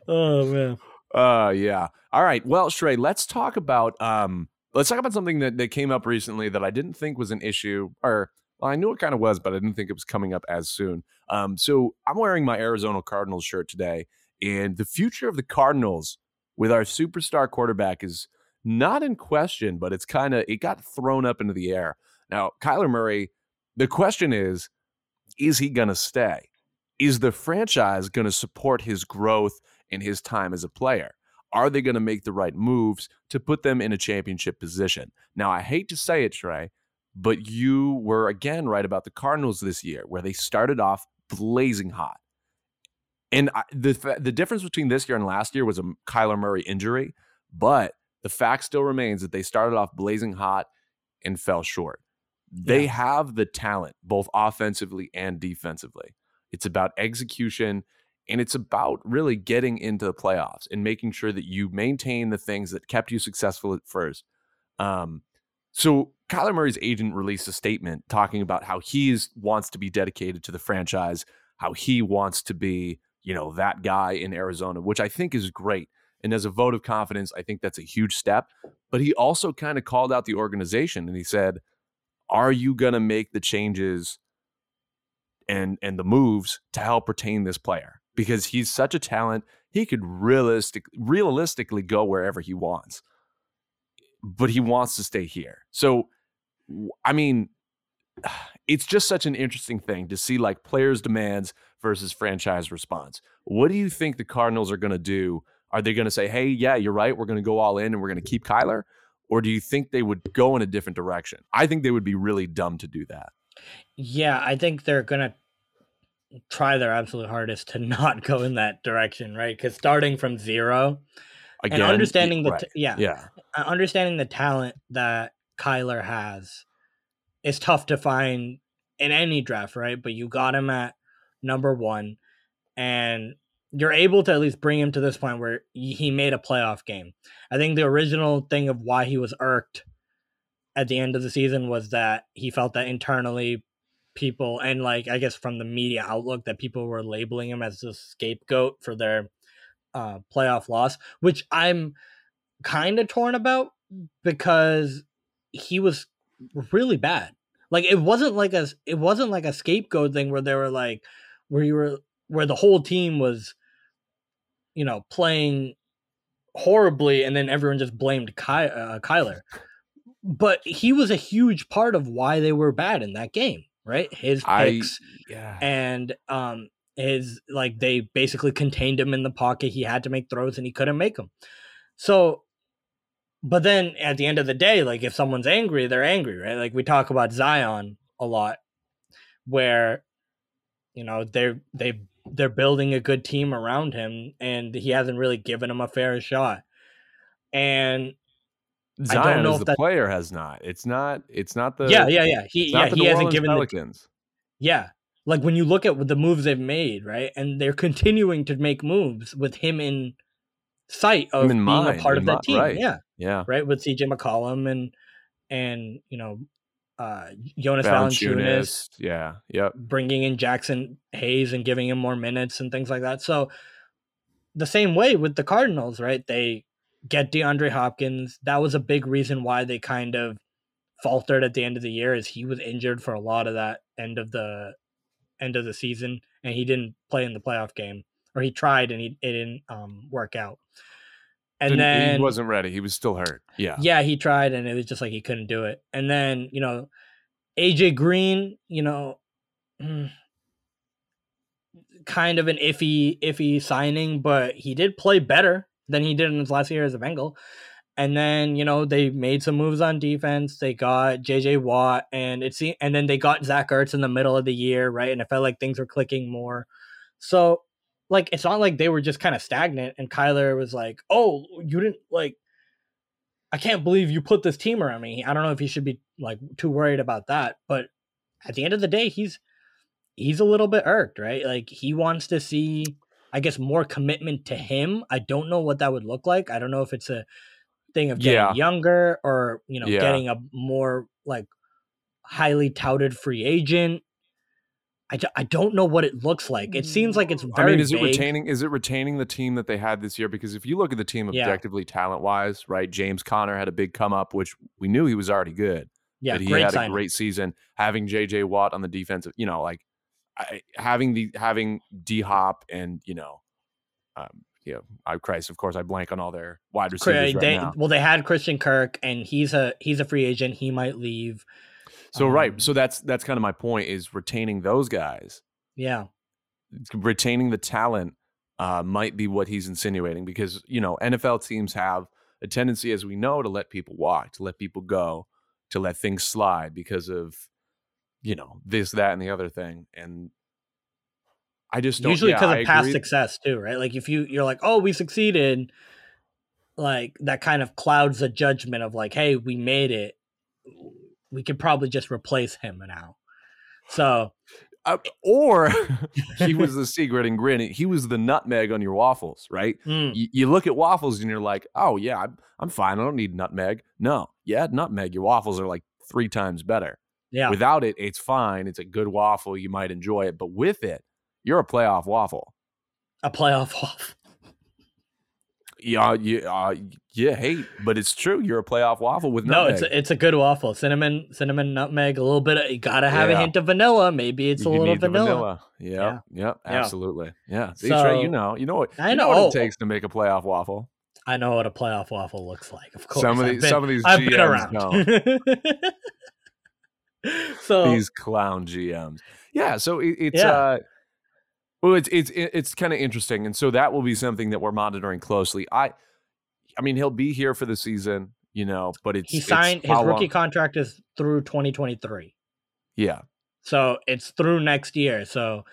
oh man Uh yeah. All right. Well, Shrey, let's talk about um let's talk about something that, that came up recently that I didn't think was an issue or well, I knew it kind of was, but I didn't think it was coming up as soon. Um, so I'm wearing my Arizona Cardinals shirt today, and the future of the Cardinals with our superstar quarterback is not in question, but it's kind of it got thrown up into the air. Now, Kyler Murray, the question is, is he gonna stay? Is the franchise gonna support his growth and his time as a player? Are they going to make the right moves to put them in a championship position? Now, I hate to say it, Shrey, but you were again right about the Cardinals this year, where they started off blazing hot. And I, the the difference between this year and last year was a Kyler Murray injury, but the fact still remains that they started off blazing hot and fell short. They Yeah. have the talent, both offensively and defensively. It's about execution and it's about really getting into the playoffs and making sure that you maintain the things that kept you successful at first. Um, so Kyler Murray's agent released a statement talking about how he wants to be dedicated to the franchise, how he wants to be, you know, that guy in Arizona, which I think is great. And as a vote of confidence, I think that's a huge step. But he also kind of called out the organization and he said, "Are you going to make the changes and and the moves to help retain this player because he's such a talent. He could realistic realistically go wherever he wants, but he wants to stay here. So, I mean, it's just such an interesting thing to see like players' demands versus franchise response. What do you think the Cardinals are going to do? Are they going to say, "Hey, yeah, you're right. We're going to go all in and we're going to keep Kyler," or do you think they would go in a different direction? I think they would be really dumb to do that. Yeah, I think they're gonna try their absolute hardest to not go in that direction, right? Because starting from zero Again, and understanding the right. t- yeah, yeah. uh, understanding the talent that Kyler has is tough to find in any draft, right? But you got him at number one, and you're able to at least bring him to this point where he made a playoff game. I think the original thing of why he was irked at the end of the season was that he felt that internally people and like I guess from the media outlook that people were labeling him as the scapegoat for their uh, playoff loss, which I'm kind of torn about because he was really bad. Like it wasn't like a it wasn't like a scapegoat thing where they were like where you were where the whole team was you know playing horribly and then everyone just blamed Ky- uh, Kyler. But he was a huge part of why they were bad in that game, right? His picks I yeah. and um his like they basically contained him in the pocket. He had to make throws and he couldn't make them. So but then at the end of the day, like if someone's angry, they're angry, right? Like we talk about Zion a lot where you know they're they they're building a good team around him and he hasn't really given him a fair shot. And I don't Zion know if the player has not. It's not. It's not the. yeah, yeah, yeah. He yeah, he New hasn't Orleans given the Pelicans. Yeah. Like when you look at the moves they've made, right? And they're continuing to make moves with him in sight of being a part of that team. right. Yeah. yeah. Right. With CJ McCollum and and you know uh Jonas Valanciunas. Yeah. Yep. bringing in Jaxson Hayes and giving him more minutes and things like that. So the same way with the Cardinals, right? They get DeAndre Hopkins. That was a big reason why they kind of faltered at the end of the year is he was injured for a lot of that end of the end of the season and he didn't play in the playoff game or he tried and he it didn't um work out. And Didn't- then he wasn't ready. He was still hurt. Yeah. yeah, he tried and it was just like he couldn't do it. And then, you know, AJ Green, you know, mm, kind of an iffy, iffy signing, but he did play better than he did in his last year as a Bengal. And then, you know, they made some moves on defense. They got JJ Watt and it's and then they got Zach Ertz in the middle of the year, right? And it felt like things were clicking more. So like it's not like they were just kind of stagnant and Kyler was like, Oh, you didn't like I can't believe you put this team around me. I don't know if he should be like too worried about that, but at the end of the day, he's he's a little bit irked, right? Like he wants to see, I guess, more commitment to him. I don't know what that would look like. I don't know if it's a thing of getting Yeah. younger or you know Yeah. getting a more like highly touted free agent. I, do, I don't know what it looks like. It seems like it's I mean, is it vague. retaining? Is it retaining the team that they had this year? Because if you look at the team Yeah. objectively, talent wise, right? James Conner had a big come up, which we knew he was already good. yeah, but he had signing. a great season. Having JJ Watt on the defensive, you know, like I, having the having D Hop and you know, um, you know, I Christ, of course, I blank on all their wide receivers right now. well, they had Christian Kirk, and he's a he's a free agent. He might leave. So um, right, so that's that's kind of my point is retaining those guys, Yeah, retaining the talent uh, might be what he's insinuating because you know NFL teams have a tendency, as we know, to let people walk, to let people go, to let things slide because of you know this, that, and the other thing, and I just don't, usually yeah, because I of past agree. success too, right? Like if you you're like, oh, we succeeded, like that kind of clouds the judgment of like, hey, we made it. We could probably just replace him now. So Uh, or he was the secret ingredient. He was the nutmeg on your waffles, right? mm, You, you look at waffles and you're like, oh yeah, I'm, I'm fine. I don't need nutmeg. No, yeah, nutmeg. Your waffles are like three times better. yeah, Without it, it's fine. It's a good waffle. You might enjoy it, but with it, you're a playoff waffle. a playoff off. Yeah, you, uh, you hate, but it's true. You're a playoff waffle with No, nutmeg. it's a, it's a good waffle. Cinnamon, cinnamon, nutmeg, a little bit. Of, you gotta have a hint of vanilla. Maybe it's a little the vanilla. Yep, Yeah. Yeah. absolutely. Yeah. See, Shrey, you know, you know what, I you know, know. what it takes to make a playoff waffle. I know what a playoff waffle looks like. Of course, Some of these, been- some of these I've GMs been around. so these clown GMs. Yeah, so it, it's Yeah. uh well it's it's it's kind of interesting and so that will be something that we're monitoring closely. I I mean he'll be here for the season, you know, but it's he it's signed his rookie long- contract is through 2023. Yeah. So it's through next year. So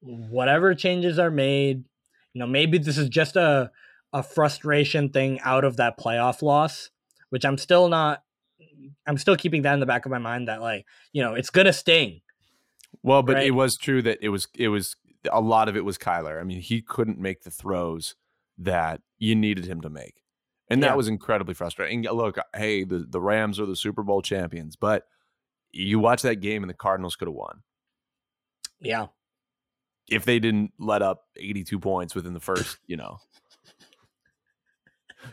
whatever changes are made, you know, maybe this is just a a frustration thing out of that playoff loss, which I'm still not I'm still keeping that in the back of my mind that like, you know, it's gonna sting. Well, but Right. it was true that it was it was a lot of it was Kyler. I mean, he couldn't make the throws that you needed him to make. And that Yeah. was incredibly frustrating. And Look, uh, hey, the, the Rams are the Super Bowl champions, but you watch that game and the Cardinals could have won. Yeah. if they didn't let up 82 points within the first, you know,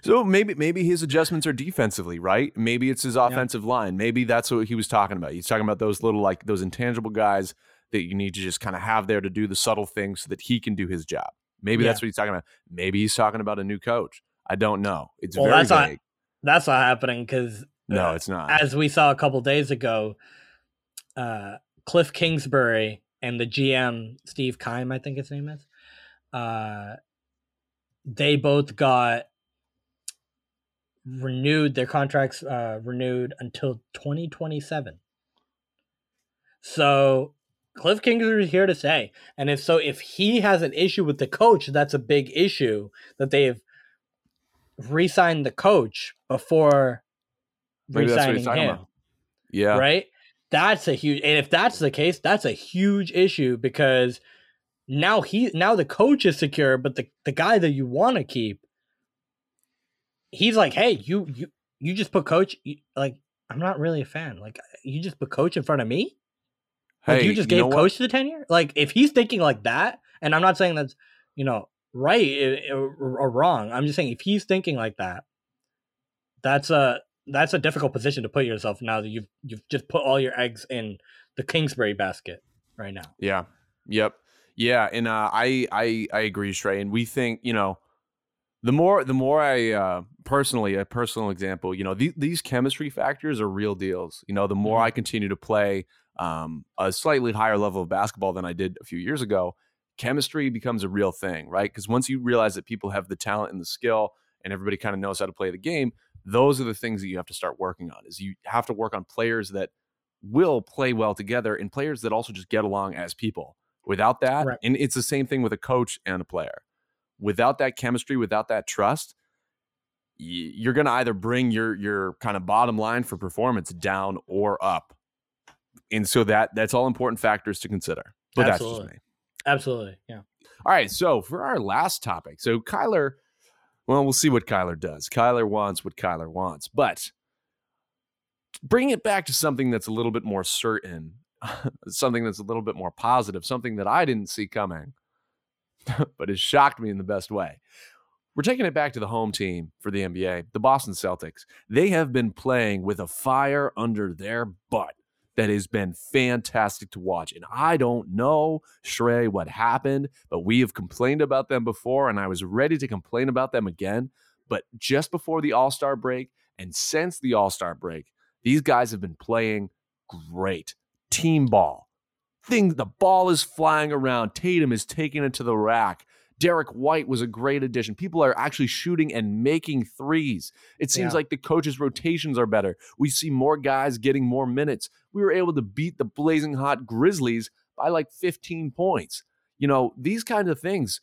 So maybe maybe his adjustments are defensively, right? Maybe it's his offensive line. Maybe that's what he was talking about. He's talking about those little like those intangible guys that you need to just kind of have there to do the subtle things so that he can do his job. Maybe Yeah. that's what he's talking about. Maybe he's talking about a new coach. I don't know. It's Well, very that's not- That's not happening because no, it's not. as we saw a couple days ago, uh, Cliff Kingsbury and the GM Steve Keim, I think his name is, uh, they both got renewed their contracts uh, renewed until 2027. So Cliff Kingsbury is here to say. and if so, if he has an issue with the coach, that's a big issue that they've re-signed the coach before Maybe that's what he's re-signing him about. Yeah. right? That's a huge, and if that's the case, that's a huge issue because now he now the coach is secure, but the the guy that you want to keep, he's like, hey, you you you just put coach like I'm not really a fan. Like you just put coach in front of me. Like Hey, you just know gave what? coach the tenure. Like if he's thinking like that, and I'm not saying that's you know right or, or wrong. I'm just saying if he's thinking like that, that's a that's a difficult position to put yourself now that you've you've just put all your eggs in the Kingsbury basket right now. Yeah. Yep. Yeah. And uh, I I I agree, Shrey. And we think you know the more the more I uh, personally a personal example, you know these these chemistry factors are real deals. You know, the more Mhm. I continue to play um, a slightly higher level of basketball than I did a few years ago, chemistry becomes a real thing, right? Because once you realize that people have the talent and the skill, and everybody kind of knows how to play the game, those are the things that you have to start working on. Is you have to work on players that will play well together and players that also just get along as people. Without that, Right. and it's the same thing with a coach and a player. Without that chemistry, without that trust, you're going to either bring your your kind of bottom line for performance down or up. And so that that's all important factors to consider. But that's Absolutely. just me. Absolutely, yeah. All right, so for our last topic, so Kyler, well, we'll see what Kyler does. Kyler wants what Kyler wants, but bring it back to something that's a little bit more certain, something that's a little bit more positive, something that I didn't see coming, but has shocked me in the best way. We're taking it back to the home team for the NBA, the Boston Celtics. They have been playing with a fire under their butt that has been fantastic to watch. And I don't know, Shrey, what happened, but we have complained about them before, and I was ready to complain about them again. But just before the All Star break and since the All Star break, these guys have been playing great team ball. Thing the ball is flying around. Tatum is taking it to the rack. Derrick White was a great addition. People are actually shooting and making threes. It seems Yeah. like the coaches' rotations are better. We see more guys getting more minutes. We were able to beat the blazing hot Grizzlies by like 15 points. You know, these kinds of things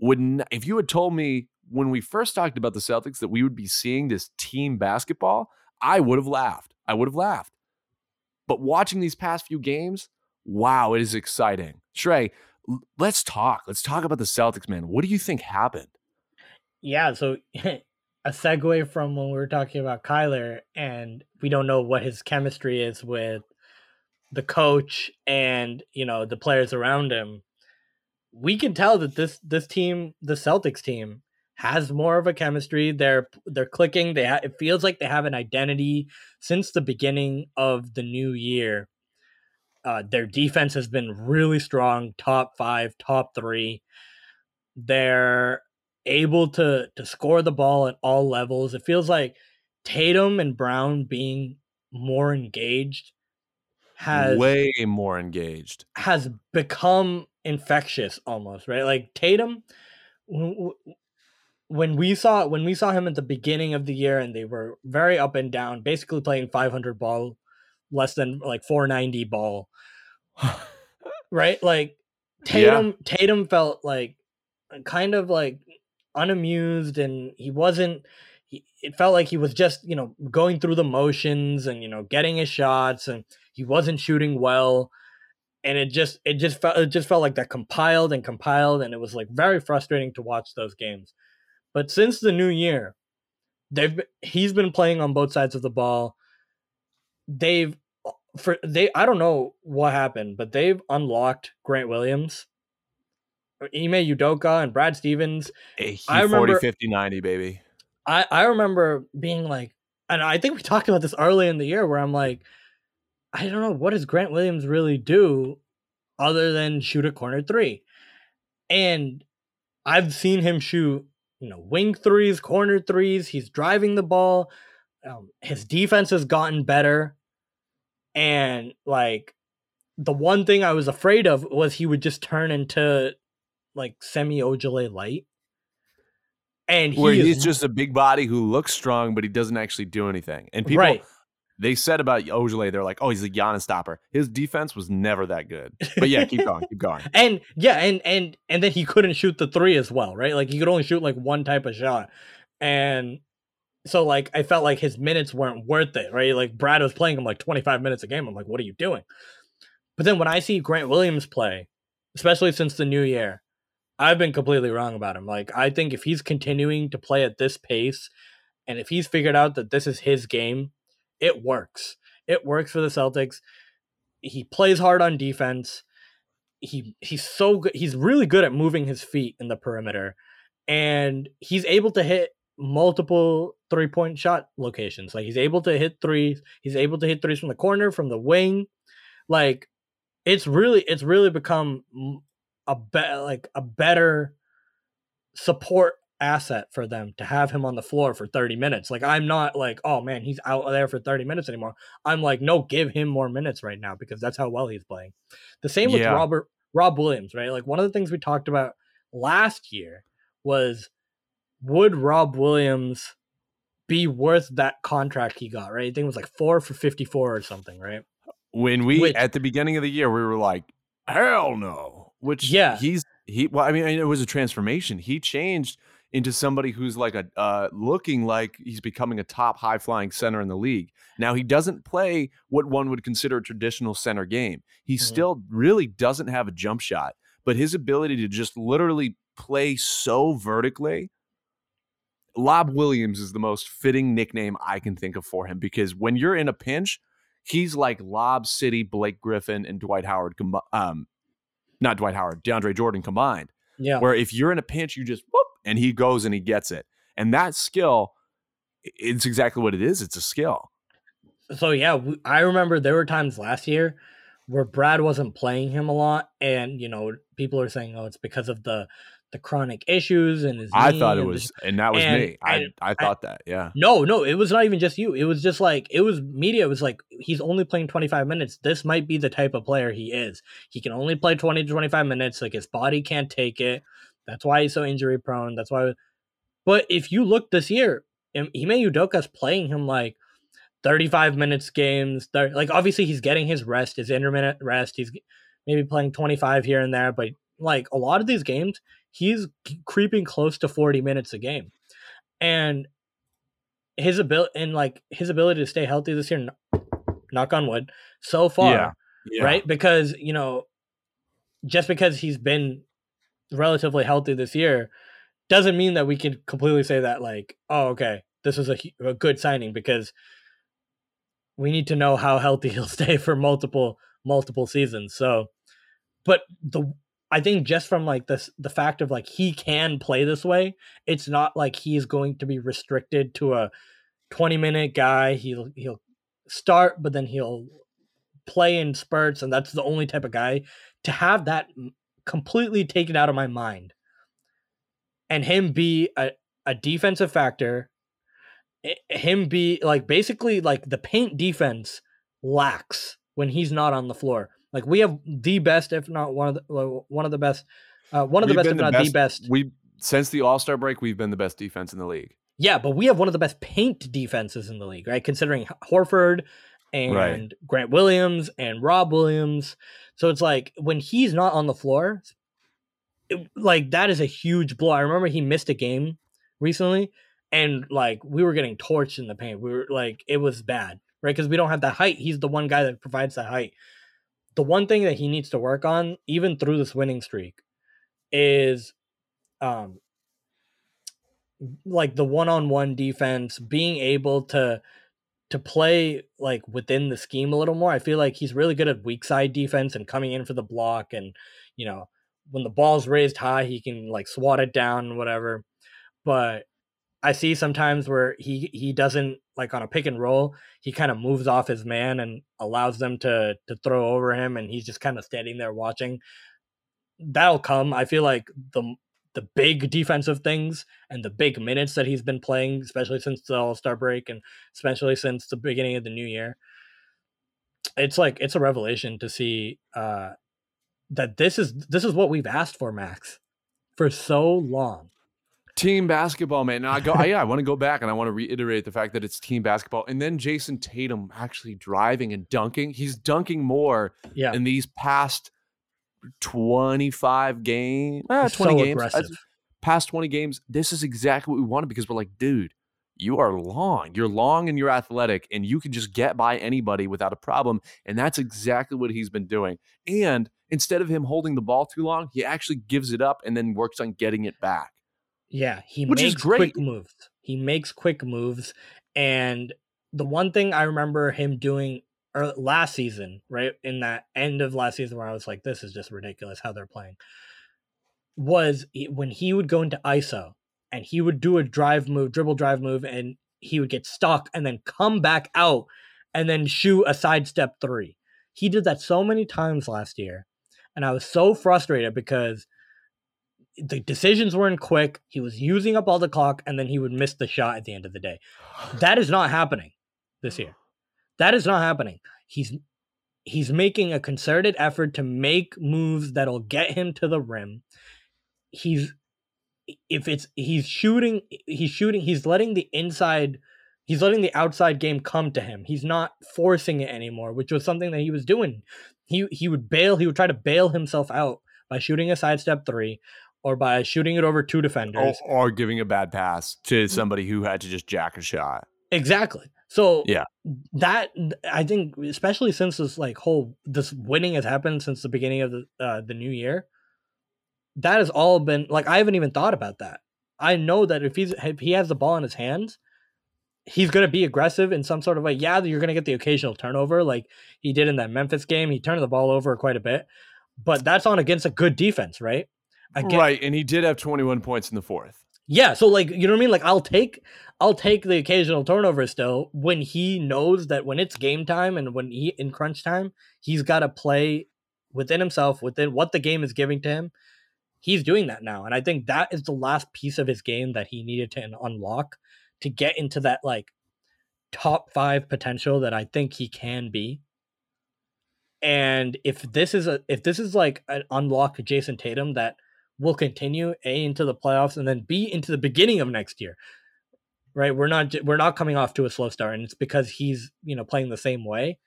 would n- if you had told me when we first talked about the Celtics that we would be seeing this team basketball, I would have laughed. I would have laughed. But watching these past few games, wow, it is exciting. Shrey, let's talk. Let's talk about the Celtics, man. What do you think happened? Yeah, so a segue from when we were talking about Kyler, and we don't know what his chemistry is with the coach and you know the players around him. We can tell that this this team, the Celtics team, has more of a chemistry. They're they're clicking. They ha- it feels like they have an identity since the beginning of the new year. Uh, their defense has been really strong, top five, top three. They're able to to score the ball at all levels. It feels like Tatum and Brown being more engaged has Way more engaged. has become infectious almost, right? Like Tatum when we saw when we saw him at the beginning of the year and they were very up and down, basically playing 500 ball, less than like 490 ball, right? Like Yeah. Tatum Tatum felt like uh, kind of like unamused and he wasn't he, it felt like he was just you know going through the motions and you know getting his shots and he wasn't shooting well and it just it just felt it just felt like that compiled and compiled and it was like very frustrating to watch those games but since the new year they've he's been playing on both sides of the ball they've uh, for they I don't know what happened but they've unlocked Grant Williams uh, Ime Udoka and Brad Stevens A I remember- 40, 50, 90, baby. I I remember being like, and I think we talked about this early in the year where I'm like, I don't know what does Grant Williams really do other than shoot a corner three, and I've seen him shoot you know wing threes, corner threes. He's driving the ball. Um, his defense has gotten better, and like the one thing I was afraid of was he would just turn into like Semi Ojeleye light. And he Where is, he's just a big body who looks strong, but he doesn't actually do anything. And people, right. they said about Ojeleye, they're like, oh, he's a Giannis stopper. His defense was never that good. But yeah, keep going, keep going. And yeah, and and and then he couldn't shoot the three as well, right? Like he could only shoot like one type of shot. And so like I felt like his minutes weren't worth it, right? Like Brad was playing him like 25 minutes a game. I'm like, what are you doing? But then when I see Grant Williams play, especially since the new year, I've been completely wrong about him. Like I think if he's continuing to play at this pace and if he's figured out that this is his game, it works. It works for the Celtics. He plays hard on defense. He he's so good. He's really good at moving his feet in the perimeter and he's able to hit multiple three point shot locations. Like he's able to hit threes. He's able to hit threes from the corner, from the wing. Like it's really it's really become a be- like a better support asset for them to have him on the floor for 30 minutes. Like I'm not like, oh man, he's out there for 30 minutes anymore. I'm like, no, give him more minutes right now because that's how well he's playing. The same with Yeah. Robert Rob Williams, right? Like one of the things we talked about last year was would Rob Williams be worth that contract he got, right? I think it was like 4 for 54 or something, right? When we Which- at the beginning of the year, we were like, hell no. Which Yeah. he's he well, I mean, it was a transformation. He changed into somebody who's like a uh looking like he's becoming a top high flying center in the league. Now he doesn't play what one would consider a traditional center game. He Mhm. still really doesn't have a jump shot, but his ability to just literally play so vertically Lob Williams is the most fitting nickname I can think of for him because when you're in a pinch, he's like Lob City, Blake Griffin, and Dwight Howard. combi- Um, not Dwight Howard, DeAndre Jordan combined. Yeah. Where if you're in a pinch, you just whoop, and he goes and he gets it. And that skill, it's exactly what it is. It's a skill. so yeah, we, I remember there were times last year where Brad wasn't playing him a lot, and you know people are saying, "Oh, it's because of the the chronic issues and his." I thought it was, this- and that was and- me. I and I thought that, yeah. No, no, it was not even just you. It was just like it was media. It was like he's only playing twenty five minutes. This might be the type of player he is. He can only play twenty to twenty five minutes. Like his body can't take it. That's why he's so injury prone. That's why. But if you look this year, Ime Udoka's playing him like 35 minutes games. Thir- Like obviously he's getting his rest, his intermittent rest. He's maybe playing 25 here and there, but like a lot of these games, he's creeping close to 40 minutes a game. And his ability and like his ability to stay healthy this year, knock on wood, so far, Yeah. Yeah. right? Because, you know, just because he's been relatively healthy this year doesn't mean that we can completely say that like, oh, okay, this is a, a good signing because we need to know how healthy he'll stay for multiple multiple seasons. So, but the I think just from like this the fact of like he can play this way, it's not like he's going to be restricted to a 20 minute guy. He'll he'll start, but then he'll play in spurts, and that's the only type of guy to have that completely taken out of my mind. And him be a, a defensive factor, eh, him be like basically like the paint defense lacks when he's not on the floor. Like we have the best, if not one of the one of the best, uh, one of the We've best, if been not the best. We since the All Star break, we've been the best defense in the league. Yeah, but we have one of the best paint defenses in the league, right? Considering Horford and Grant Williams and Rob Williams. So it's like when he's not on the floor, it- like that is a huge blow. I remember he missed a game recently and like we were getting torched in the paint. We were like it was bad, right? Because we don't have that height. He's the one guy that provides that height. The one thing that he needs to work on, even through this winning streak, is um like the one-on-one defense, being able to to play like within the scheme a little more. I feel like he's really good at weak side defense and coming in for the block and you know, when the ball's raised high, he can like swat it down whatever. But I see sometimes where he he doesn't like on a pick and roll, he kind of moves off his man and allows them to to throw over him and he's just kind of standing there watching. That'll come. I feel like the the big defensive things and the big minutes that he's been playing, especially since the All Star break and especially since the beginning of the new year. It's like it's a revelation to see uh, that this is this is what we've asked for, Max, for so long. Team basketball, man. Now I go, yeah, I want to go back and I want to reiterate the fact that it's team basketball. And then Jayson Tatum actually driving and dunking. He's dunking more Yeah, in these past 25 games, uh, 20 so games, aggressive. past 20 games. This is exactly what we wanted because we're like, dude, you are long. You're long and you're athletic, and you can just get by anybody without a problem. And that's exactly what he's been doing. And instead of him holding the ball too long, he actually gives it up and then works on getting it back. Yeah, he Which makes quick moves. He makes quick moves, and the one thing I remember him doing last season, right in that end of last season, where I was like, "This is just ridiculous how they're playing," was when he would go into ISO and he would do a drive move, dribble drive move, and he would get stuck and then come back out and then shoot a sidestep three. He did that so many times last year, and I was so frustrated because the decisions weren't quick. He was using up all the clock, and then he would miss the shot at the end of the day. That is not happening this year. That is not happening. He's he's making a concerted effort to make moves that'll get him to the rim. He's if it's he's shooting he's shooting he's letting the inside he's letting the outside game come to him. He's not forcing it anymore, which was something that he was doing. He he would bail, he would try to bail himself out by shooting a sidestep 3 or by shooting it over two Or, defenders. or giving a bad pass to somebody who had to just jack a shot. Exactly. So Yeah. that I think, especially since this like whole this winning has happened since the beginning of the uh, the new year, that has all been like I haven't even thought about that. I know that if he's if he has the ball in his hands, he's going to be aggressive in some sort of way. Yeah, you're going to get the occasional turnover, like he did in that Memphis game. He turned the ball over quite a bit, but that's on against a good defense, right? Again, right. And he did have 21 points in the fourth. yeah, so like you know what I mean? Like I'll take I'll take the occasional turnover still when he knows that when it's game time and when he in crunch time, he's got to play within himself, within what the game is giving to him. He's doing that now, and I think that is the last piece of his game that he needed to unlock to get into that like top 5 potential that I think he can be. And if this is a if this is like an unlock Jayson Tatum that will continue a into the playoffs and then b into the beginning of next year right we're not we're not coming off to a slow start and it's because he's you know playing the same way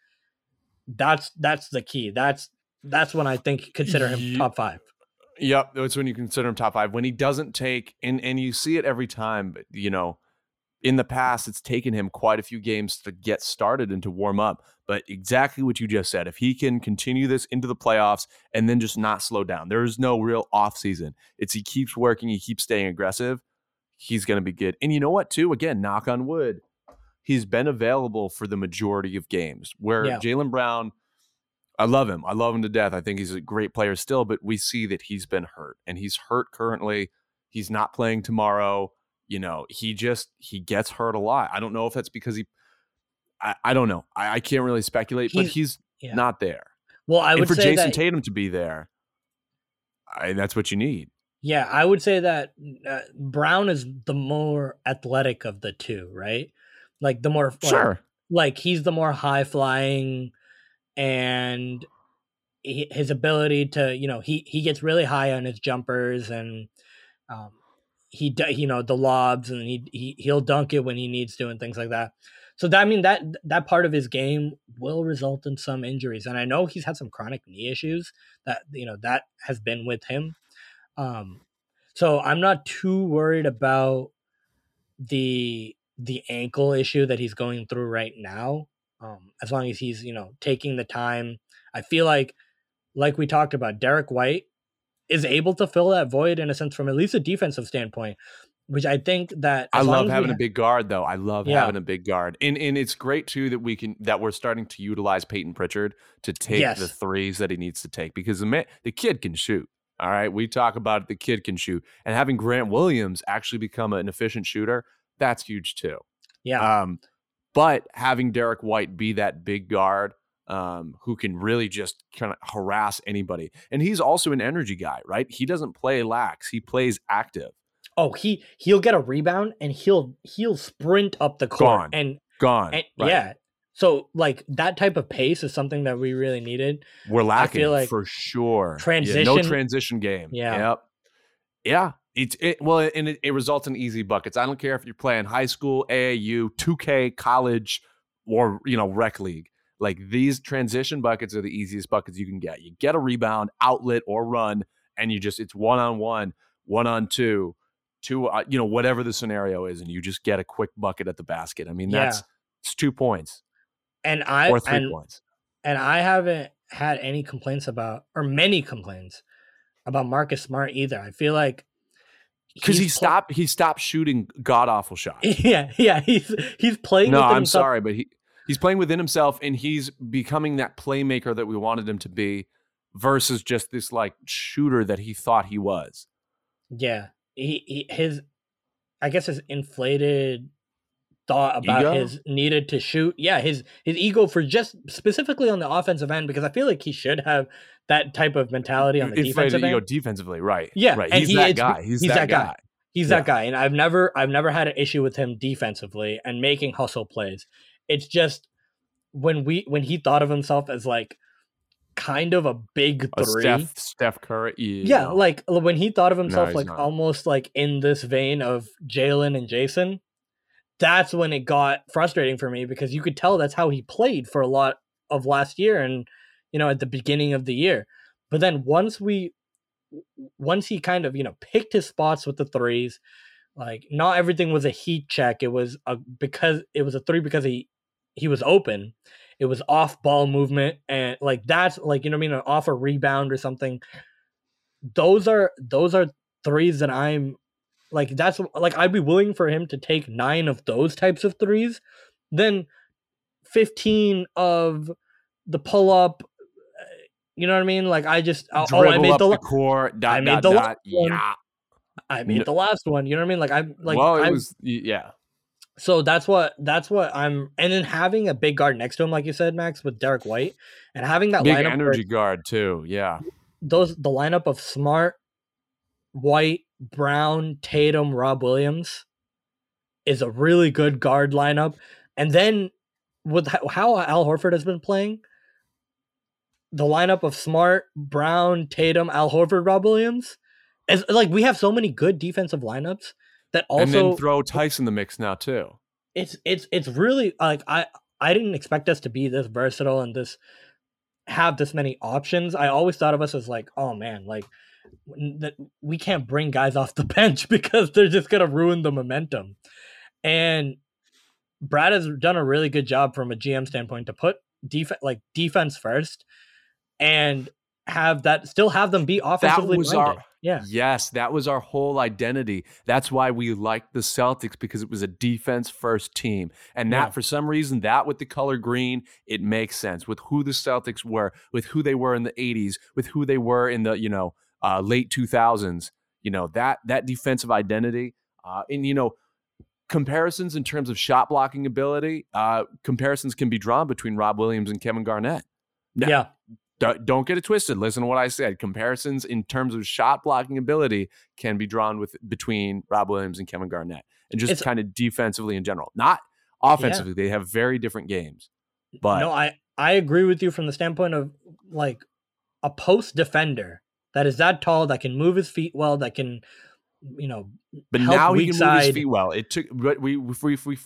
that's that's the key that's that's when i think consider him top five Yep, that's when you consider him top five. When he doesn't take, and and you see it every time. But you know, in the past, it's taken him quite a few games to get started and to warm up. But exactly what you just said, if he can continue this into the playoffs and then just not slow down, there is no real off season. It's he keeps working, he keeps staying aggressive. He's going to be good. And you know what? Too again, knock on wood, he's been available for the majority of games. Where Yeah. Jaylen Brown. I love him. I love him to death. I think he's a great player still, but we see that he's been hurt and he's hurt currently. He's not playing tomorrow. You know, he just he gets hurt a lot. I don't know if that's because he I, I don't know. I, I can't really speculate, but He's- he's yeah. not there. well i and would for say Jayson that Tatum to be there, I, that's what you need. yeah i would say that uh, brown is the more athletic of the two right like the more like, Sure. like he's the more high flying and he, his ability to you know he he gets really high on his jumpers and um he you know the lobs and he, he he'll dunk it when he needs to and things like that. So that I mean that that part of his game will result in some injuries and I know he's had some chronic knee issues that you know that has been with him. Um so I'm not too worried about the the ankle issue that he's going through right now. Um as long as he's you know taking the time. I feel like like we talked about derrick white is able to fill that void in a sense from at least a defensive standpoint which i think that I love having a big guard though. I love Yeah. having a big guard. And and it's great too that we can that we're starting to utilize Payton Pritchard to take the threes that he needs to take because the man, the kid can shoot. All right. We talk about it, the kid can shoot. And having Grant Williams actually become an efficient shooter, that's huge too. Yeah. Um, but having Derrick White be that big guard um, who can really just kind of harass anybody, and he's also an energy guy, right? He doesn't play lax; he plays active. oh, he he'll get a rebound and he'll he'll sprint up the court Gone. and, Gone. and right? yeah. So like that type of pace is something that we really needed. we're lacking like for sure. Yeah, no transition- transition game. Yeah. Yep. Yeah. It's it well, and it, it results in easy buckets. I don't care if you're playing high school, AAU, 2K, college, or you know, rec league. Like these transition buckets are the easiest buckets you can get. You get a rebound, outlet, or run, and you just it's one on one, one on two, two, uh, you know, whatever the scenario is, and you just get a quick bucket at the basket. I mean, Yeah. that's it's two points And I or three and, points. and I haven't had any complaints about or many complaints about Marcus Smart either. I feel like Because he stopped he stopped shooting god awful shots. Yeah, yeah, he's he's playing. No, I'm himself. sorry, but he he's playing within himself and he's becoming that playmaker that we wanted him to be versus just this like shooter that he thought he was. Yeah, he, he his, I guess his inflated thought about Ego? his needed to shoot. Yeah, his his ego for just specifically on the offensive end because I feel like he should have that type of mentality on the Inflated defensive ego end. defensively, right? Yeah, right. He's he- that guy. He's, he's that, that guy. guy. He's Yeah. that guy, and I've never I've never had an issue with him defensively and making hustle plays. It's just when we when he thought of himself as like kind of a big A three. Steph Steph Curry. Yeah, no. like when he thought of himself he's like not. almost like in this vein of Jaylen and Jayson, that's when it got frustrating for me because you could tell that's how he played for a lot of last year and you know at the beginning of the year. But then once we once he kind of, you know, picked his spots with the threes, like not everything was a heat check. It was a because it was a three because he he was open. It was off ball movement and like that's like you know what I mean, an off a rebound or something. Those are those are threes that I'm like that's like I'd be willing for him to take nine of those types of threes, then fifteen of the pull up. Eh, you know what I mean? Like I just oh, oh, I made the, court. Dot, I made dot, the dot, last one. yeah. I made No- the last one. You know what I mean? Like I'm like well, it I, was yeah. So that's what that's what I'm and then having a big guard next to him, like you said, Max, with Derrick White, and having that Big lineup energy guard too. Yeah. those the lineup of Smart, White, Brown, Tatum, Rob Williams is a really good guard lineup. And then with how Al Horford has been playing, the lineup of Smart, Brown, Tatum, Al Horford, Rob Williams, is like we have so many good defensive lineups that also and then throw Theis in the mix now too. it's it's it's really like I I didn't expect us to be this versatile and this have this many options. I always thought of us as like, oh man, like that we can't bring guys off the bench because they're just gonna ruin the momentum. And Brad has done a really good job from a GM standpoint to put defense like defense first and have that still have them be offensively was minded. our- yeah. Yes, that was our whole identity. That's why we liked the Celtics because it was a defense first team. And that Yeah. for some reason, that with the color green, it makes sense with who the Celtics were, with who they were in the 80s, with who they were in the, you know, uh, late 2000s. You know, that that defensive identity. Uh, and you know, comparisons in terms of shot blocking ability, uh, comparisons can be drawn between Rob Williams and Kevin Garnett. Now, Yeah. Don't, get it twisted. Listen to what I said. Comparisons in terms of shot blocking ability can be drawn with between Rob Williams and Kevin Garnett, and just It's- kind of defensively in general, not offensively. They have very different games. But no, I I agree with you from the standpoint of like a post defender that is that tall that can move his feet well, that can you know but now he can move his feet well. It took, but we we we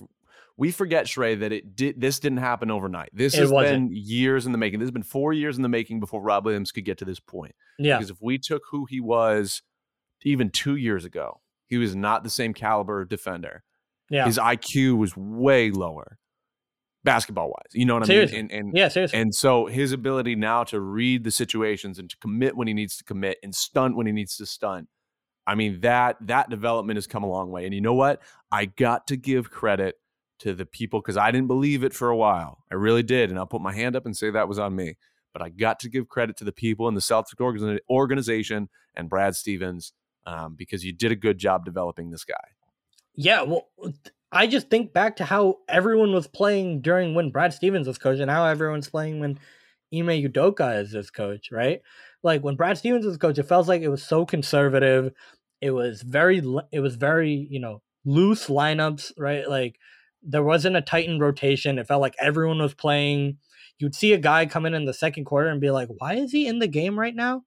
we forget Shrey that it did. This didn't happen overnight. This It has wasn't. been years in the making. This has been four years in the making before Rob Williams could get to this point. yeah Because if we took who he was even two years ago, he was not the same caliber of defender. yeah His IQ was way lower, basketball wise. You know what I mean? And and, yeah seriously and so his ability now to read the situations and to commit when he needs to commit and stunt when he needs to stunt. I mean that that development has come a long way. And you know what? I got to give credit to the people because I didn't believe it for a while. I really did, and I'll put my hand up and say that was on me. But I got to give credit to the people in the organi- organization and Brad Stevens um, because you did a good job developing this guy. yeah well I just think back to how everyone was playing during when Brad Stevens was coach and how everyone's playing when Ime Udoka is this coach, right? Like when Brad Stevens was coach, it felt like it was so conservative. It was very, it was very, you know, loose lineups, right? Like there wasn't a tightened rotation. It felt like everyone was playing. You'd see a guy come in in the second quarter and be like, "Why is he in the game right now?"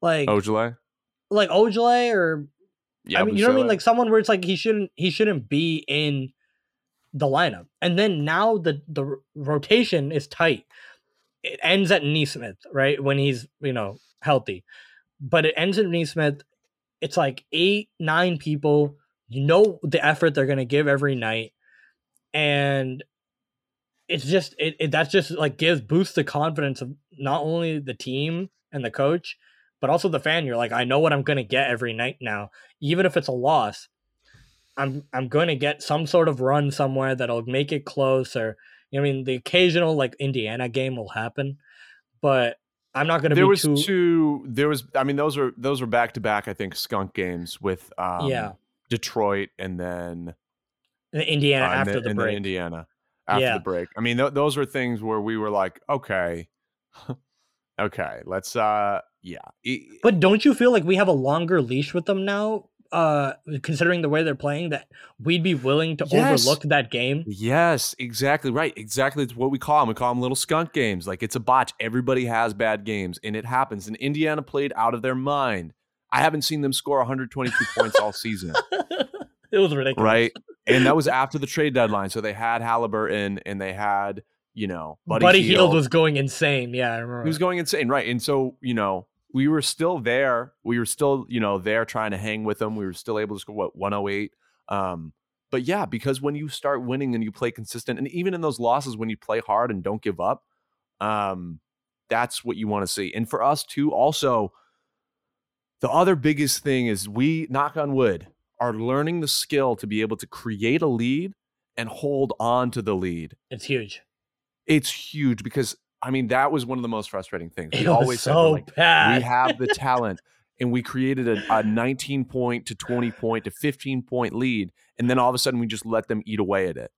Like Ojeleye, like Ojeleye or yeah, I mean, you know what I mean? Like someone where it's like he shouldn't he shouldn't be in the lineup. And then now the the rotation is tight. It ends at Nesmith, right? When he's, you know, healthy. But it ends at Nesmith. It's like eight, nine people. You know the effort they're gonna give every night. And it's just it, it that's just like gives boosts the confidence of not only the team and the coach, but also the fan. You're like, I know what I'm gonna get every night now, even if it's a loss. I'm I'm going to get some sort of run somewhere that'll make it close, or you know, I mean, the occasional like Indiana game will happen, but I'm not going to. There was too, two. There was. I mean, those were those were back to back. I think skunk games with um, Yeah. Detroit and then Indiana uh, after then- the and break. Indiana after Yeah. the break. I mean, th- those were things where we were like, okay, okay, let's. uh Yeah, But don't you feel like we have a longer leash with them now? Uh, considering the way they're playing, that we'd be willing to Yes. overlook that game. Yes, exactly right. Exactly, it's what we call them. We call them little skunk games. Like it's a botch. Everybody has bad games, and it happens. And Indiana played out of their mind. I haven't seen them score 122 points all season. it was ridiculous, right? And that was after the trade deadline. So they had Halliburton and they had, you know, Buddy, Buddy, Hield. Hield was going insane. Yeah, I remember. he was going insane, right? And so, you know, we were still there. We were still, you know, there trying to hang with them. We were still able to score what 108. Um, but yeah, because when you start winning and you play consistent, and even in those losses, when you play hard and don't give up, um, that's what you want to see. And for us too, also, the other biggest thing is we knock on wood are learning the skill to be able to create a lead and hold on to the lead. it's huge. It's huge because I mean that was one of the most frustrating things. We It was always said so like, bad. we have the talent and we created a, a 19 point to 20 point to 15 point lead and then all of a sudden we just let them eat away at it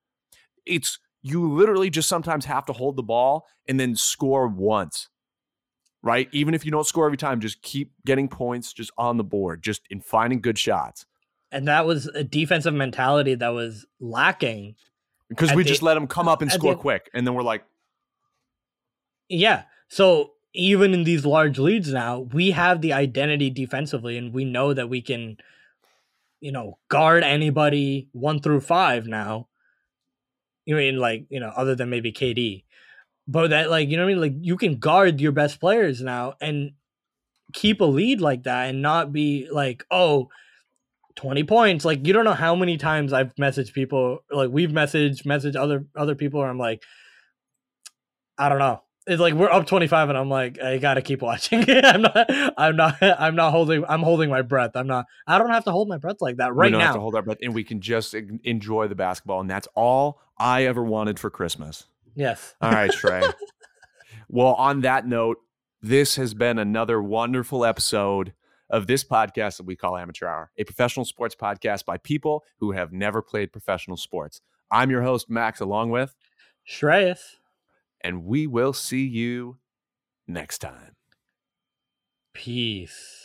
it's you literally just sometimes have to hold the ball and then score once right even if you don't score every time just keep getting points just on the board just in finding good shots and that was a defensive mentality that was lacking. because we the- just let them come up and at the score quick and then we're like Yeah. So even in these large leads now, we have the identity defensively, and we know that we can, you know, guard anybody one through five now. You mean like you know, other than maybe KD, but that like you know what I mean. Like you can guard your best players now and keep a lead like that, and not be like oh. 20 points. Like you don't know how many times i've messaged people like we've messaged messaged other other people where i'm like i don't know. It's like we're up 25 and i'm like i gotta keep watching. I'm not i'm not i'm not holding i'm holding my breath. I'm not i don't have to hold my breath like that we right don't have to hold our breath and we can just enjoy the basketball and that's all i ever wanted for christmas. Yes. All right, Shrey. well, on that note, this has been another wonderful episode of this podcast that we call Amateur Hour, a professional sports podcast by people who have never played professional sports. I'm your host, Max, along with, shreyas and we will see you next time. peace